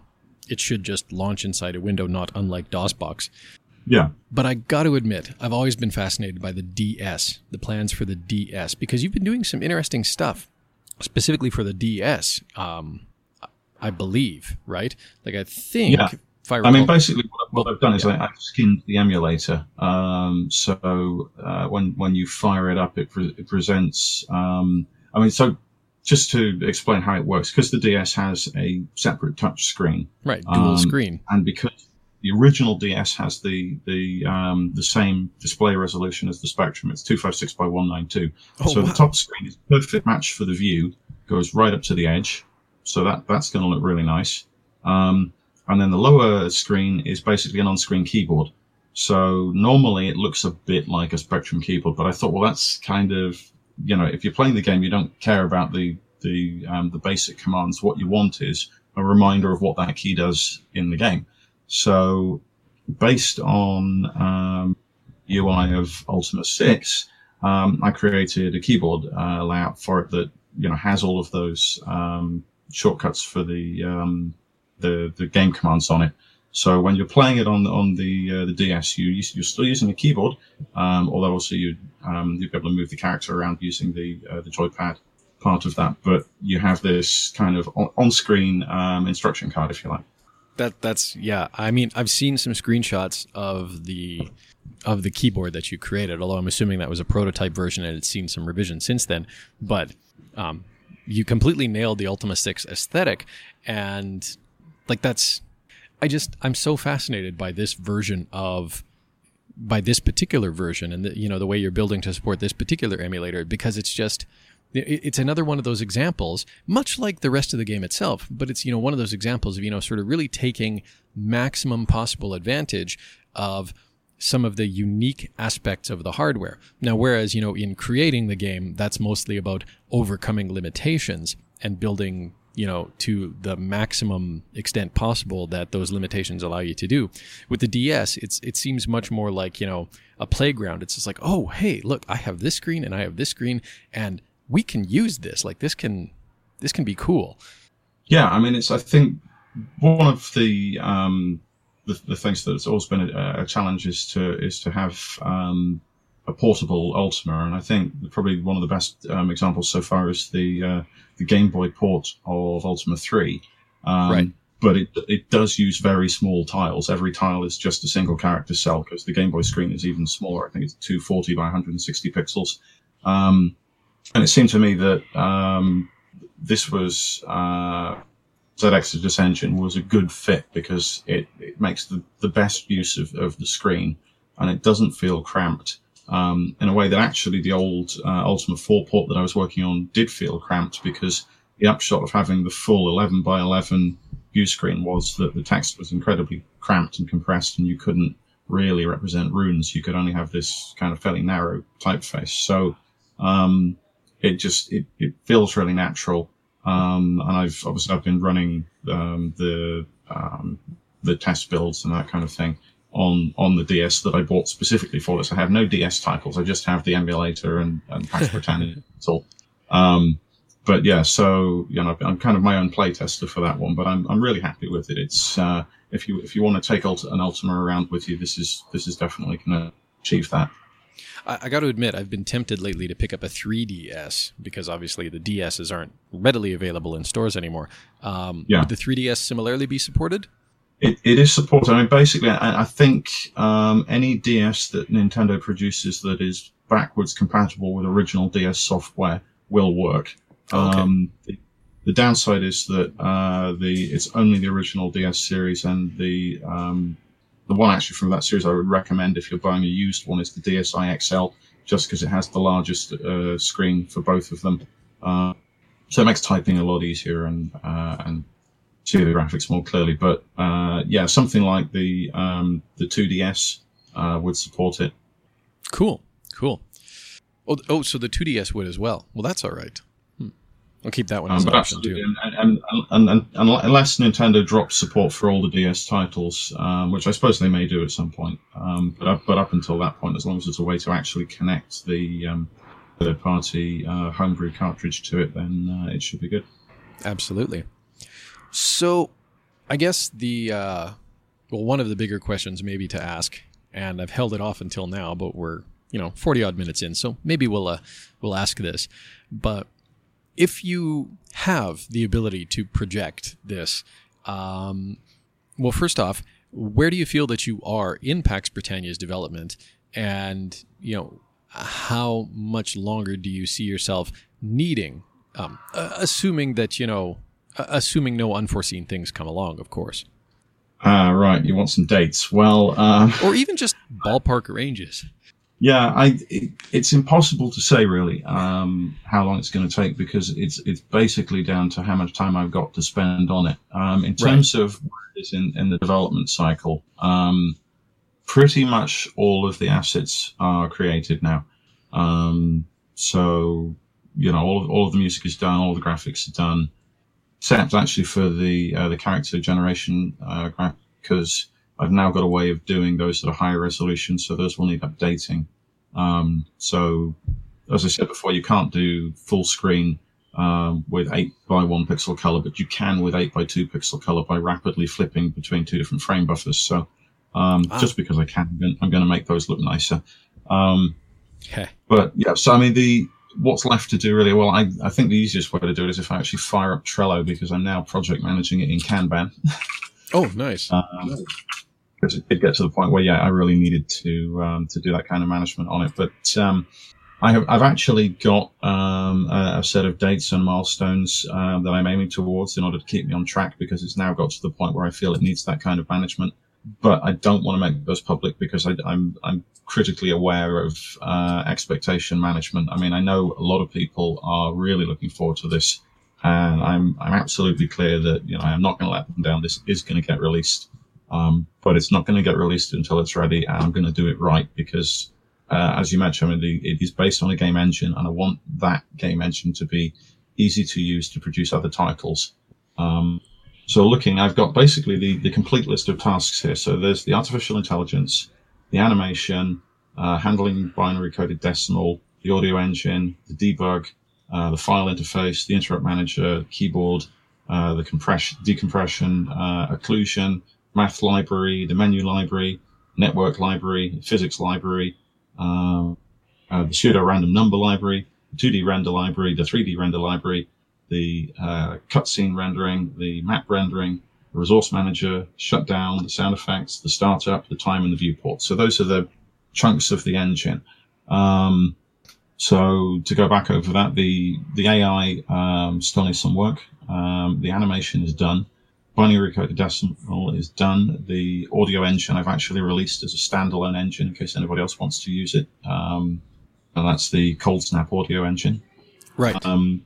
Speaker 1: it should just launch inside a window, not unlike DOSBox.
Speaker 2: Yeah.
Speaker 1: But I got to admit, I've always been fascinated by the DS, the plans for the DS, because you've been doing some interesting stuff, specifically for the DS. Um, I believe, right? Like I think,
Speaker 2: Yeah.
Speaker 1: I
Speaker 2: I mean, basically, what, what I've done is
Speaker 1: Yeah.
Speaker 2: I, I've skinned the emulator. Um, so uh, when when you fire it up, it, pre- it presents. Um, I mean, so just to explain how it works, because the DS has a separate touch screen,
Speaker 1: right, dual
Speaker 2: um,
Speaker 1: screen,
Speaker 2: and because the original DS has the the um, the same display resolution as the Spectrum, it's two five six by one nine two.
Speaker 1: Oh,
Speaker 2: so
Speaker 1: wow.
Speaker 2: the top screen is perfect match for the view, goes right up to the edge. So that that's going to look really nice. Um, and then the lower screen is basically an on-screen keyboard. So normally it looks a bit like a Spectrum keyboard, but I thought, well, that's kind of you know, if you're playing the game, you don't care about the the um, the basic commands. What you want is a reminder of what that key does in the game. So based on um, UI of Ultima 6, um, I created a keyboard uh, layout for it that you know has all of those um, shortcuts for the, um, the the game commands on it. So when you're playing it on on the uh, the DS, you you're still using a keyboard, um, although also you um, you'll be able to move the character around using the uh, the joypad part of that. But you have this kind of on- on-screen um, instruction card, if you like.
Speaker 1: That that's yeah. I mean, I've seen some screenshots of the of the keyboard that you created. Although I'm assuming that was a prototype version and it's seen some revision since then. But um, you completely nailed the Ultima Six aesthetic, and like that's. I just I'm so fascinated by this version of by this particular version and the, you know the way you're building to support this particular emulator because it's just it's another one of those examples much like the rest of the game itself but it's you know one of those examples of you know sort of really taking maximum possible advantage of some of the unique aspects of the hardware now whereas you know in creating the game that's mostly about overcoming limitations and building you know to the maximum extent possible that those limitations allow you to do. With the ds it's it seems much more like you know a playground. It's just like oh hey look i have this screen and i have this screen and we can use this. Like this can this can be cool.
Speaker 2: Yeah, I mean, it's I think one of the um, the, the things that's always been a, a challenge is to is to have um, a portable Ultima, and I think probably one of the best um, examples so far is the uh, the Game Boy port of Ultima Three. Um,
Speaker 1: Right.
Speaker 2: But it it does use very small tiles. Every tile is just a single character cell because the Game Boy screen is even smaller. I think it's 240 by 160 pixels. Um, and it seemed to me that um, this was uh, ZX Exodus engine was a good fit because it, it makes the, the best use of, of the screen and it doesn't feel cramped um, in a way that actually the old uh, Ultima 4 port that I was working on did feel cramped because the upshot of having the full 11 by 11 view screen was that the text was incredibly cramped and compressed and you couldn't really represent runes. You could only have this kind of fairly narrow typeface. So um, it just it, it feels really natural. Um, and I've obviously I've been running um, the um, the test builds and that kind of thing on on the DS that I bought specifically for this. I have no DS titles. I just have the emulator and, and Pax Britannia. So, um, but yeah, so you know, I'm kind of my own playtester for that one. But I'm I'm really happy with it. It's uh, if you if you want to take Ult- an Ultima around with you, this is this is definitely going to achieve that.
Speaker 1: I, I got to admit, I've been tempted lately to pick up a 3DS because obviously the DSs aren't readily available in stores anymore. Um,
Speaker 2: Yeah.
Speaker 1: Would the 3DS similarly be supported?
Speaker 2: It, it is supported. I mean, basically, I, I think um, any DS that Nintendo produces that is backwards compatible with original DS software will work.
Speaker 1: Okay.
Speaker 2: Um, the, the downside is that uh, the it's only the original DS series, and the um, the one actually from that series I would recommend if you're buying a used one is the DSi XL, just because it has the largest uh, screen for both of them. Uh, so it makes typing a lot easier and uh, and see the graphics more clearly. But uh, yeah, something like the um, the 2DS uh, would support it.
Speaker 1: Cool, cool. Oh, oh, so the 2DS would as well. Well, that's all right. Hmm. I'll keep that one as
Speaker 2: Um,
Speaker 1: an
Speaker 2: but
Speaker 1: option too.
Speaker 2: and, and, and, and, and unless Nintendo drops support for all the DS titles, um, which I suppose they may do at some point, um, but up, but up until that point, as long as there's a way to actually connect the um, third-party uh, homebrew cartridge to it, then uh, it should be good.
Speaker 1: Absolutely. So, I guess the uh, well, one of the bigger questions maybe to ask, and I've held it off until now, but we're you know forty odd minutes in, so maybe we'll uh, we'll ask this. But if you have the ability to project this, um, well, first off, where do you feel that you are in Pax Britannia's development, and you know how much longer do you see yourself needing um, assuming that you know, assuming no unforeseen things come along, of course,
Speaker 2: Ah, right. You want some dates? Well, um,
Speaker 1: or even just ballpark ranges.
Speaker 2: Yeah, I, it, it's impossible to say really um, how long it's going to take because it's it's basically down to how much time I've got to spend on it. Um, in terms of where it is in, in the development cycle, um, pretty much all of the assets are created now. Um, so you know, all of, all of the music is done, all the graphics are done, except actually for the uh, the character generation uh, because I've now got a way of doing those at a higher resolution, so those will need updating. Um, so, as I said before, you can't do full screen um, with 8 by 1 pixel color, but you can with 8 by 2 pixel color by rapidly flipping between two different frame buffers. So, um,
Speaker 1: Ah.
Speaker 2: just because I can, I'm going to make those look nicer. Um,
Speaker 1: Heh.
Speaker 2: but yeah, so I mean, the what's left to do really well, I, I think the easiest way to do it is if I actually fire up Trello because I'm now project managing it in Kanban.
Speaker 1: Oh, nice.
Speaker 2: Um, because it did get to the point where, yeah, I really needed to um, to do that kind of management on it. But um, I have I've actually got um, a, a set of dates and milestones um, that I'm aiming towards in order to keep me on track because it's now got to the point where I feel it needs that kind of management. But I don't want to make those public because I, I'm I'm critically aware of uh, expectation management. I mean, I know a lot of people are really looking forward to this, and I'm I'm absolutely clear that you know I'm not going to let them down. This is going to get released. Um, but it's not going to get released until it's ready, and I'm going to do it right because, uh, as you mentioned, I mean, it is based on a game engine, and I want that game engine to be easy to use to produce other titles. Um, so, looking, I've got basically the, the complete list of tasks here. So, there's the artificial intelligence, the animation, uh, handling binary coded decimal, the audio engine, the debug, uh, the file interface, the interrupt manager, keyboard, uh, the compression, decompression, uh, occlusion, math library, the menu library, network library, physics library, um, uh, the pseudo random number library, 2D render library, the 3D render library, the uh, cutscene rendering, the map rendering, the resource manager, shutdown, the sound effects, the startup, the time, and the viewport. So those are the chunks of the engine. Um, so to go back over that, the the AI um, still needs some work. Um, the animation is done binary coded decimal is done. The audio engine I've actually released as a standalone engine in case anybody else wants to use it. Um, and that's the Cold Snap audio engine.
Speaker 1: Right.
Speaker 2: Um,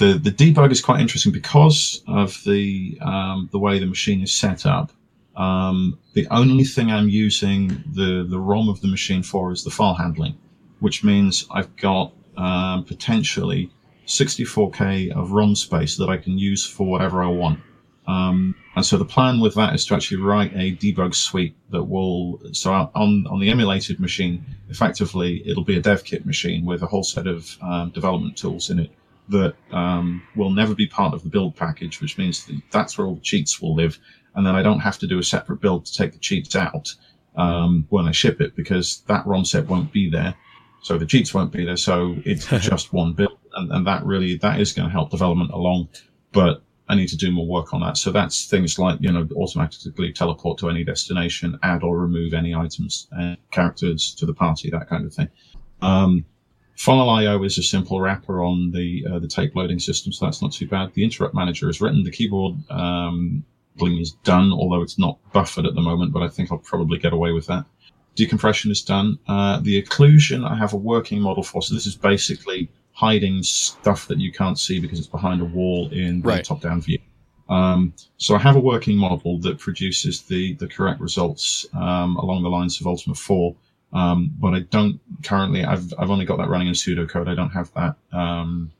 Speaker 2: the the debug is quite interesting because of the um, the way the machine is set up. Um, the only thing I'm using the the ROM of the machine for is the file handling, which means I've got um, potentially 64k of ROM space that I can use for whatever I want. Um, and so the plan with that is to actually write a debug suite that will, so on, on the emulated machine, effectively, it'll be a dev kit machine with a whole set of um, development tools in it that um, will never be part of the build package, which means that that's where all the cheats will live. And then I don't have to do a separate build to take the cheats out um, when I ship it because that ROM set won't be there. So the cheats won't be there. So it's just one build. And, and that really, that is going to help development along. But I need to do more work on that. So that's things like, you know, automatically teleport to any destination, add or remove any items and characters to the party, that kind of thing. Um, File IO is a simple wrapper on the uh, the tape loading system, so that's not too bad. The interrupt manager is written. The keyboard um, bling is done, although it's not buffered at the moment, but I think I'll probably get away with that. Decompression is done. Uh, the occlusion I have a working model for, so this is basically hiding stuff that you can't see because it's behind a wall in the
Speaker 1: Right.
Speaker 2: top-down view. Um, so I have a working model that produces the the correct results um, along the lines of Ultima 4. Um, but I don't currently. I've I've only got that running in pseudocode. I don't have that um,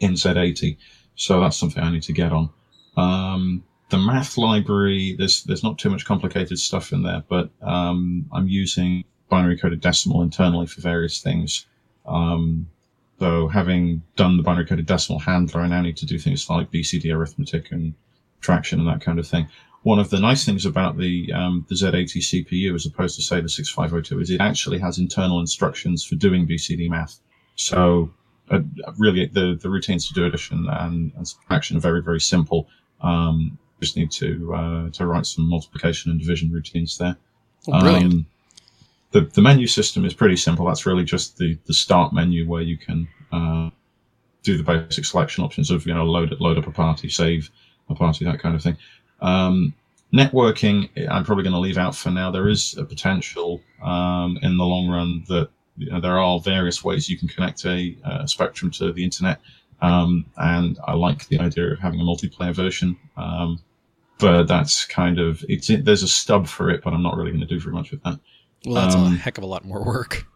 Speaker 2: in Z80, so that's something I need to get on. Um, the math library, there's there's not too much complicated stuff in there, but um, I'm using binary coded decimal internally for various things. Um, so having done the binary coded decimal handler, I now need to do things like BCD arithmetic and traction and that kind of thing. One of the nice things about the um, the Z80 CPU, as opposed to say the 6502, is it actually has internal instructions for doing BCD math. So uh, really, the the routines to do addition and, and subtraction are very very simple. Um, just need to uh, to write some multiplication and division routines there.
Speaker 1: Oh, brilliant.
Speaker 2: Um, the the menu system is pretty simple. That's really just the the start menu where you can uh, do the basic selection options of you know load load up a party, save a party, that kind of thing. Um, networking, I'm probably going to leave out for now. There is a potential um, in the long run that you know, there are various ways you can connect a, a spectrum to the internet. Um, and I like the idea of having a multiplayer version. Um, but that's kind of it's there's a stub for it, but I'm not really going to do very much with that.
Speaker 1: Well, that's a
Speaker 2: Um,
Speaker 1: heck of a lot more work.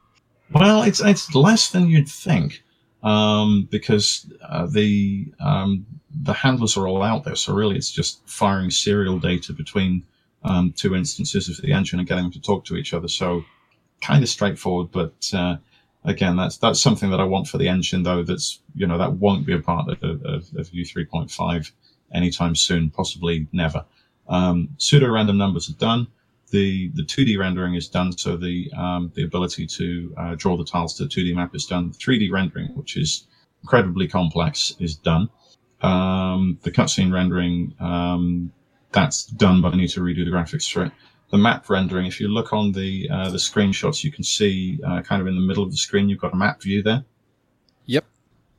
Speaker 2: Well, it's it's less than you'd think, um, because uh, the um, the handlers are all out there. So really, it's just firing serial data between um, two instances of the engine and getting them to talk to each other. So kind of straightforward, but uh, again, that's that's something that I want for the engine, though. That's you know that won't be a part of, of, of U three point five anytime soon, possibly never. Um, pseudo random numbers are done the the 2D rendering is done, so the um, the ability to uh, draw the tiles to the 2D map is done. The 3D rendering, which is incredibly complex, is done. Um, the cutscene rendering um, that's done, but I need to redo the graphics for it. The map rendering, if you look on the uh, the screenshots, you can see uh, kind of in the middle of the screen, you've got a map view there.
Speaker 1: Yep.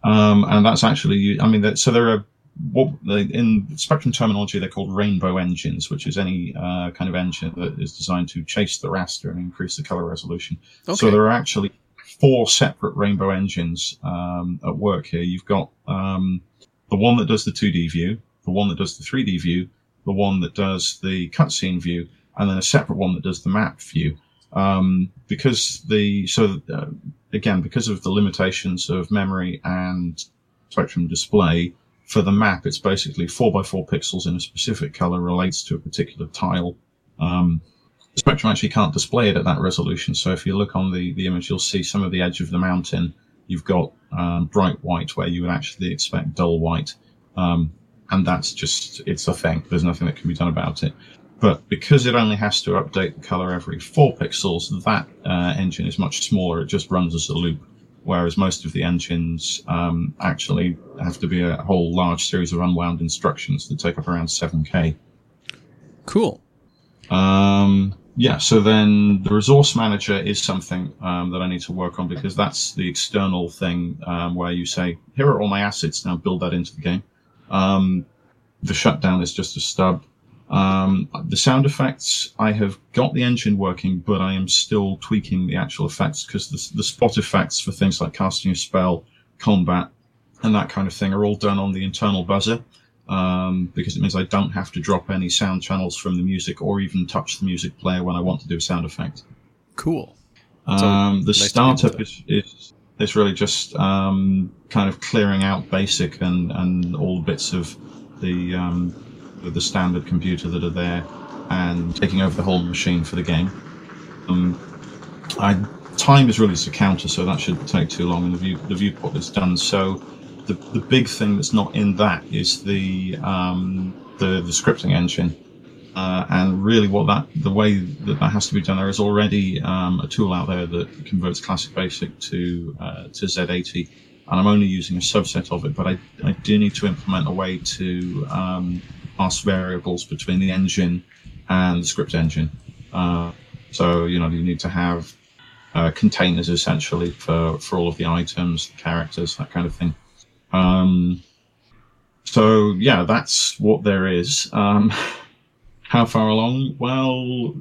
Speaker 2: Um, and that's actually, I mean, that, so there are what they, in Spectrum terminology they're called rainbow engines, which is any uh, kind of engine that is designed to chase the raster and increase the color resolution.
Speaker 1: Okay.
Speaker 2: So there are actually four separate rainbow engines um, at work here. You've got um, the one that does the 2D view, the one that does the 3D view, the one that does the cutscene view, and then a separate one that does the map view. Um, because the so uh, again because of the limitations of memory and Spectrum display, for the map, it's basically four by four pixels in a specific color relates to a particular tile. Um, Spectrum actually can't display it at that resolution. So if you look on the, the image, you'll see some of the edge of the mountain. You've got um, bright white where you would actually expect dull white. Um, and that's just, it's a thing. There's nothing that can be done about it. But because it only has to update the color every four pixels, that uh, engine is much smaller. It just runs as a loop whereas most of the engines um, actually have to be a whole large series of unwound instructions that take up around 7k.
Speaker 1: Cool.
Speaker 2: Um, yeah, so then the resource manager is something um, that I need to work on because that's the external thing um, where you say, here are all my assets, now build that into the game. Um, the shutdown is just a stub. Um, the sound effects, I have got the engine working, but I am still tweaking the actual effects because the, the spot effects for things like casting a spell, combat, and that kind of thing are all done on the internal buzzer. Um, because it means I don't have to drop any sound channels from the music or even touch the music player when I want to do a sound effect.
Speaker 1: Cool.
Speaker 2: Um, the
Speaker 1: nice
Speaker 2: startup is, is is really just um, kind of clearing out basic and, and all bits of the the- the standard computer that are there and taking over the whole machine for the game. Um, I, time is really just a counter, so that shouldn't take too long, and the, view, the viewport is done. So the, the big thing that's not in that is the um, the, the scripting engine. Uh, and really, what that the way that that has to be done, there is already um, a tool out there that converts Classic Basic to uh, to Z80, and I'm only using a subset of it. But I, I do need to implement a way to um, pass variables between the engine and the script engine. Uh, so you know you need to have uh, containers essentially for for all of the items, the characters, that kind of thing. Um, so yeah, that's what there is. Um, how far along? Well,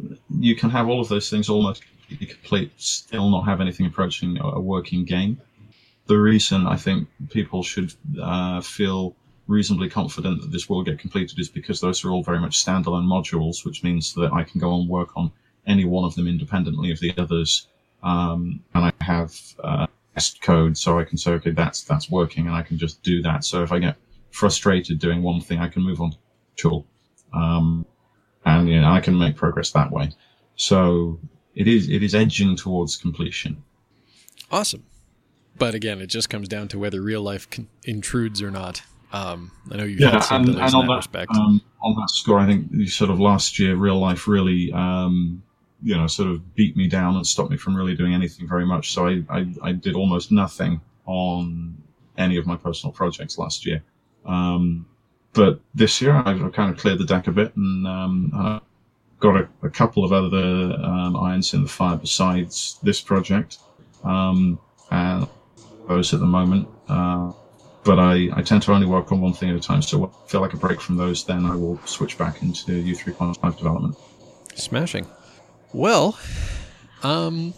Speaker 2: you can have all of those things almost complete, still not have anything approaching a working game. The reason I think people should uh, feel reasonably confident that this will get completed is because those are all very much standalone modules, which means that I can go and work on any one of them independently of the others. Um, and I have uh, test code, so I can say, okay, that's that's working, and I can just do that. So if I get frustrated doing one thing, I can move on to tool, um, and you know, I can make progress that way. So it is it is edging towards completion.
Speaker 1: Awesome. But again, it just comes down to whether real life intrudes or not. Um, I know you've
Speaker 2: yeah, and, and on
Speaker 1: that,
Speaker 2: that
Speaker 1: respect.
Speaker 2: um, on that score, I think sort of last year, real life really, um, you know, sort of beat me down and stopped me from really doing anything very much. So I, I, I did almost nothing on any of my personal projects last year. Um, but this year, I've, I've kind of cleared the deck a bit and um, uh, got a, a couple of other um, irons in the fire besides this project. Um, and those at the moment. Uh, but I, I tend to only work on one thing at a time. So when I feel like a break from those, then I will switch back into U3.5 development.
Speaker 1: Smashing. Well, um,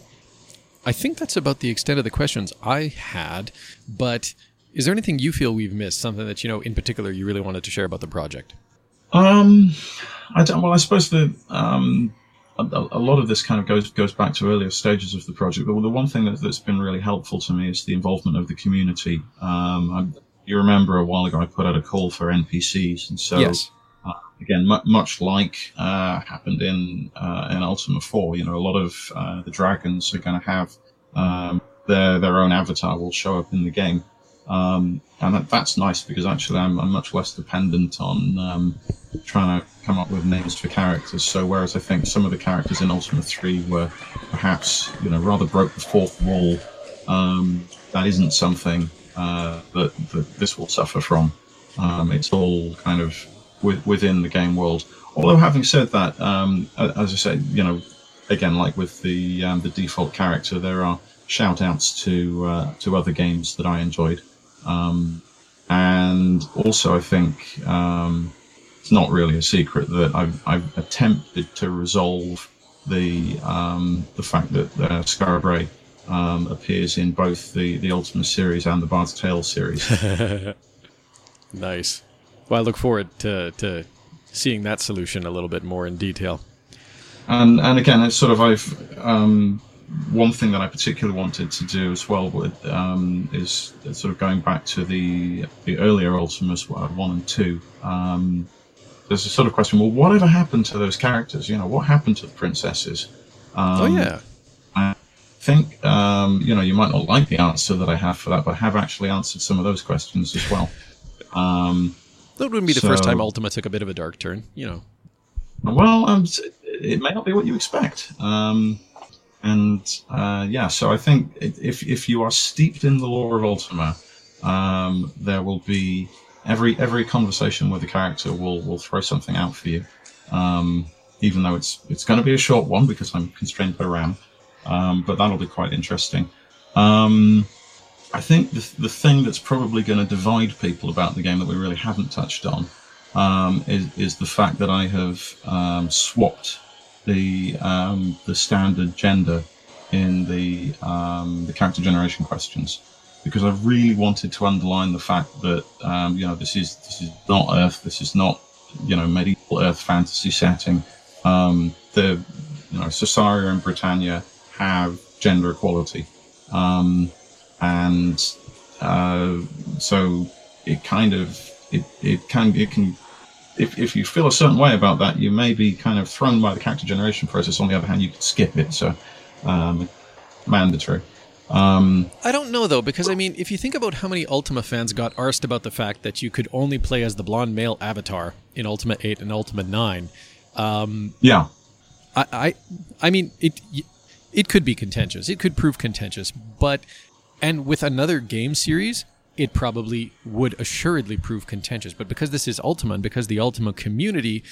Speaker 1: I think that's about the extent of the questions I had. But is there anything you feel we've missed? Something that you know, in particular, you really wanted to share about the project?
Speaker 2: Um, I don't, well, I suppose the um, a, a lot of this kind of goes goes back to earlier stages of the project. But the one thing that, that's been really helpful to me is the involvement of the community. Um, I, you remember a while ago I put out a call for NPCs, and so
Speaker 1: yes.
Speaker 2: uh, again, mu- much like uh, happened in uh, in Ultima Four, you know, a lot of uh, the dragons are going to have um, their their own avatar will show up in the game. Um, and that, that's nice because actually I'm, I'm much less dependent on um, trying to come up with names for characters. So whereas I think some of the characters in Ultima 3 were perhaps, you know, rather broke the fourth wall, um, that isn't something uh, that, that this will suffer from. Um, it's all kind of with, within the game world. Although having said that, um, as I said, you know, again, like with the um, the default character, there are shout outs to uh, to other games that I enjoyed. Um, and also, I think um, it's not really a secret that I've, I've attempted to resolve the um, the fact that uh, Skara Brae um, appears in both the, the Ultima series and the Bard's Tale series.
Speaker 1: nice. Well, I look forward to, to seeing that solution a little bit more in detail.
Speaker 2: And and again, it's sort of I've um, one thing that I particularly wanted to do as well with um, is sort of going back to the the earlier Ultimas one and two. Um, there's a sort of question: Well, whatever happened to those characters? You know, what happened to the princesses?
Speaker 1: oh yeah.
Speaker 2: I think um, you know you might not like the answer that I have for that, but I have actually answered some of those questions as well. Um,
Speaker 1: that wouldn't be the first time Ultima took a bit of a dark turn. You know.
Speaker 2: Well, um, it may not be what you expect. Um, and uh, yeah, so I think if if you are steeped in the lore of Ultima, um, there will be every every conversation with a character will will throw something out for you. Um, even though it's it's going to be a short one because I'm constrained by RAM, um, but that'll be quite interesting. Um, I think the the thing that's probably going to divide people about the game that we really haven't touched on um, is, is the fact that I have um, swapped the um, the standard gender in the um, the character generation questions because I really wanted to underline the fact that um, you know this is this is not Earth, this is not you know medieval Earth fantasy setting. Um, the you know Sosaria and Britannia have gender equality, um, and uh, so it kind of it, it can it can if, if you feel a certain way about that, you may be kind of thrown by the character generation process. On the other hand, you could skip it, so um, mandatory. Um,
Speaker 1: I don't know though, because I mean, if you think about how many Ultima fans got arsed about the fact that you could only play as the blonde male avatar in Ultima 8 and Ultima 9, um,
Speaker 2: yeah,
Speaker 1: I, I, I mean, it, it could be contentious. It could prove contentious, but, and with another game series, it probably would assuredly prove contentious. But because this is Ultima and because the Ultima community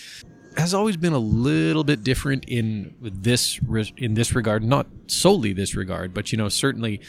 Speaker 1: has always been a little bit different in this re- in this regard, not solely this regard, but you know certainly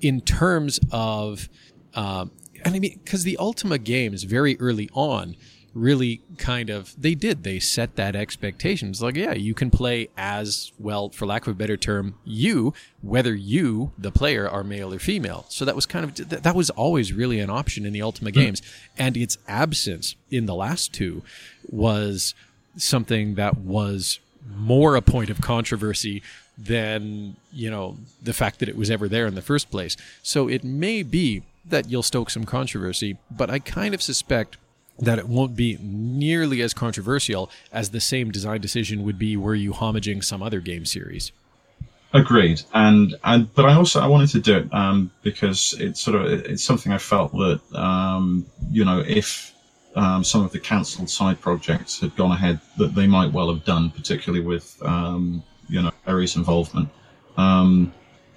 Speaker 1: in terms of, um, and I mean because the Ultima games very early on really kind of they did they set that expectation. It's like yeah you can play as well for lack of a better term you whether you the player are male or female. So that was kind of that was always really an option in the ultima mm. games. And its absence in the last two was something that was more a point of controversy than you know the fact that it was ever there in the first place. So it may be that you'll stoke some controversy but i kind of suspect that it won't be nearly as controversial as the same design decision would be were you homaging some other game series.
Speaker 2: Agreed, and and but I also I wanted to do it um, because it's sort of it's something I felt that um, you know if um, some of the cancelled side projects had gone ahead that they might well have done, particularly with um, you know Ares involvement. Um,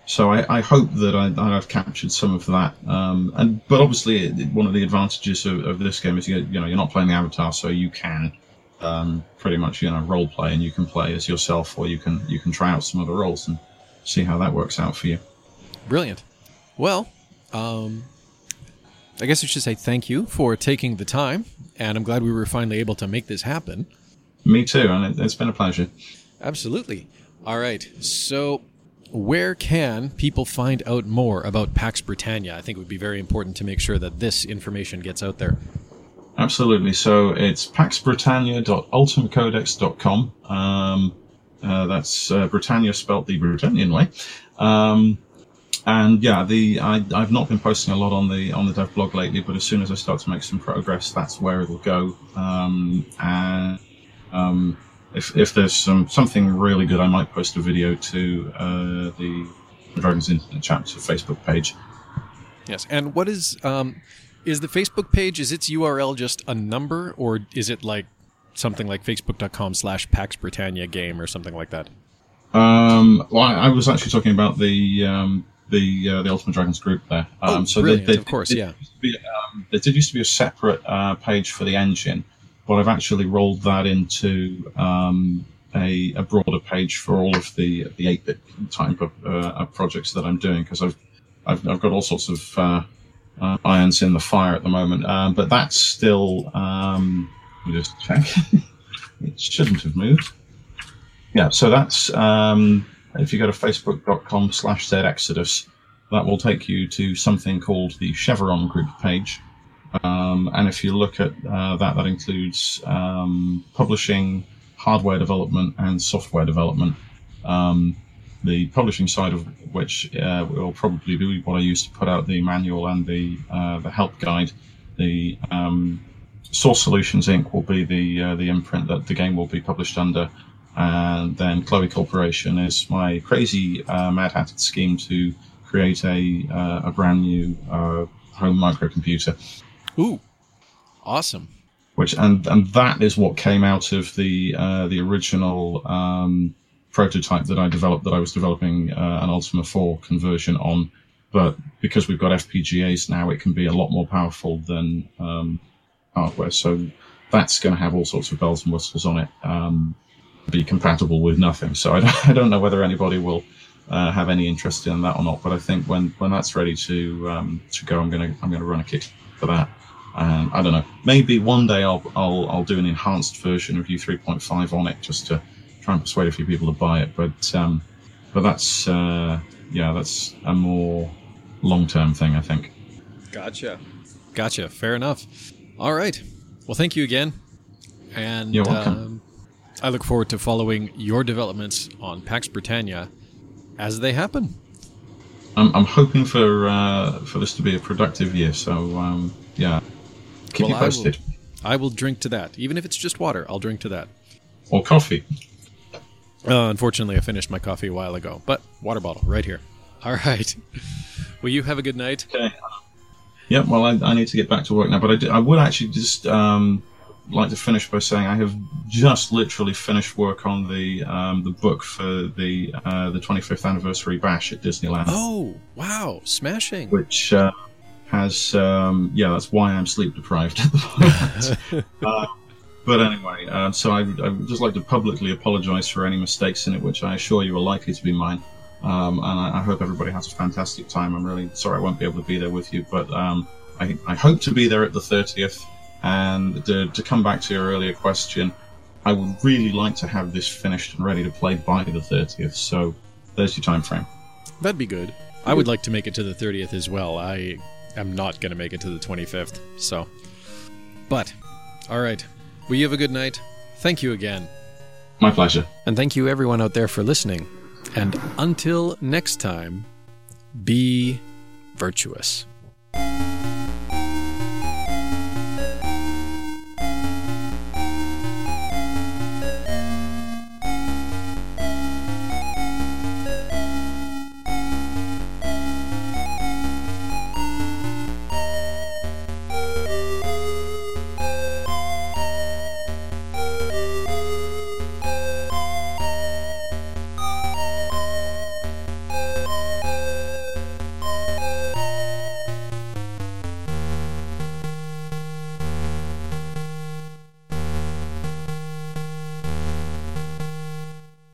Speaker 2: so I, I hope that, I, have captured some of that. Um, and but obviously, it, one of the advantages of, of this game is you, you know you're not playing the avatar, so you can um, pretty much you know role play, and you can play as yourself, or you can you can try out some other roles and see how that works out for you.
Speaker 1: Brilliant. Well, um, I guess I should say thank you for taking the time, and I'm glad we were finally able to make this happen.
Speaker 2: Me too, and it, it's been a pleasure.
Speaker 1: Absolutely. All right, so where can people find out more about Pax Britannia? I think it would be very important to make sure that this information gets out there.
Speaker 2: Absolutely. So it's paxbritannia.ultimacodex.com. Um, uh, that's uh, Britannia spelt the Britannian way. Um, and yeah, the I, have not been posting a lot on the on the dev blog lately, but as soon as I start to make some progress, that's where it'll go. Um, and um, if, if there's some something really good, I might post a video to uh, the Dragons Internet Chapter Facebook page.
Speaker 1: Yes, and what is um, is the Facebook page? Is its URL just a number, or is it like something like facebook.com/slash Pax Britannia game or something like that?
Speaker 2: Um, well, I, I, was actually talking about the um, the uh, the Ultima Dragons group there.
Speaker 1: Oh, um, oh, so brilliant! They, they, of course, yeah.
Speaker 2: Be, um, there did used to be a separate uh, page for the engine but I've actually rolled that into um, a, a, broader page for all of the the 8-bit type of uh, projects that I'm doing because I've, I've, I've got all sorts of uh, uh, irons in the fire at the moment. Um, but that's still um, just check. it shouldn't have moved. Yeah, so that's um, if you go to facebook.com slash zexodus, that will take you to something called the Cheveron group page. Um, and if you look at uh, that, that includes um, publishing, hardware development, and software development. Um, the publishing side of which uh, will probably be what I use to put out the manual and the uh, the help guide. The um, Source Solutions Inc. will be the uh, the imprint that the game will be published under, and then Chloe Corporation is my crazy uh, mad hatted scheme to create a uh, a brand new home microcomputer.
Speaker 1: Ooh, awesome.
Speaker 2: Which and and that is what came out of the uh, the original um, prototype that I developed that I was developing uh, an Ultima 4 conversion on. But because we've got FPGAs now, it can be a lot more powerful than um, hardware. So that's going to have all sorts of bells and whistles on it. Um, be compatible with nothing. So I don't, I don't know whether anybody will uh, have any interest in that or not. But I think when, when that's ready to um, to go, I'm gonna I'm gonna run a kick for that. Um, I don't know. Maybe one day I'll, I'll I'll do an enhanced version of U three point five on it just to try and persuade a few people to buy it. But um, but that's uh, yeah, that's a more long term thing, I think.
Speaker 1: Gotcha, gotcha. Fair enough. All right. Well, thank you again, and
Speaker 2: you're welcome.
Speaker 1: Uh, I look forward to following your developments on Pax Britannia as they happen.
Speaker 2: I'm, I'm hoping for uh, for this to be a productive year. So um, yeah, keep well, you posted.
Speaker 1: I will, I will drink to that, even if it's just water. I'll drink to that.
Speaker 2: Or coffee.
Speaker 1: Uh, unfortunately, I finished my coffee a while ago, but water bottle right here. All right. Will you have a good night?
Speaker 2: Okay. Yeah. Well, I, I need to get back to work now, but I, do, I would actually just um, like to finish by saying I have just literally finished work on the um, the book for the uh, the 25th anniversary bash at Disneyland.
Speaker 1: Oh, wow! Smashing.
Speaker 2: Which uh, has um, yeah, that's why I'm sleep deprived at the moment. uh, but anyway, uh, so I, I, would just like to publicly apologise for any mistakes in it, which I assure you are likely to be mine. Um, and I, I, hope everybody has a fantastic time. I'm really sorry I won't be able to be there with you, but um, I, I, hope to be there at the 30th. And to, to come back to your earlier question, I would really like to have this finished and ready to play by the 30th. So there's your time frame.
Speaker 1: That'd be good. I would like to make it to the 30th as well. I am not going to make it to the 25th. So, but all right. Well, you have a good night. Thank you again.
Speaker 2: My pleasure.
Speaker 1: And thank you everyone out there for listening. And until next time, be virtuous.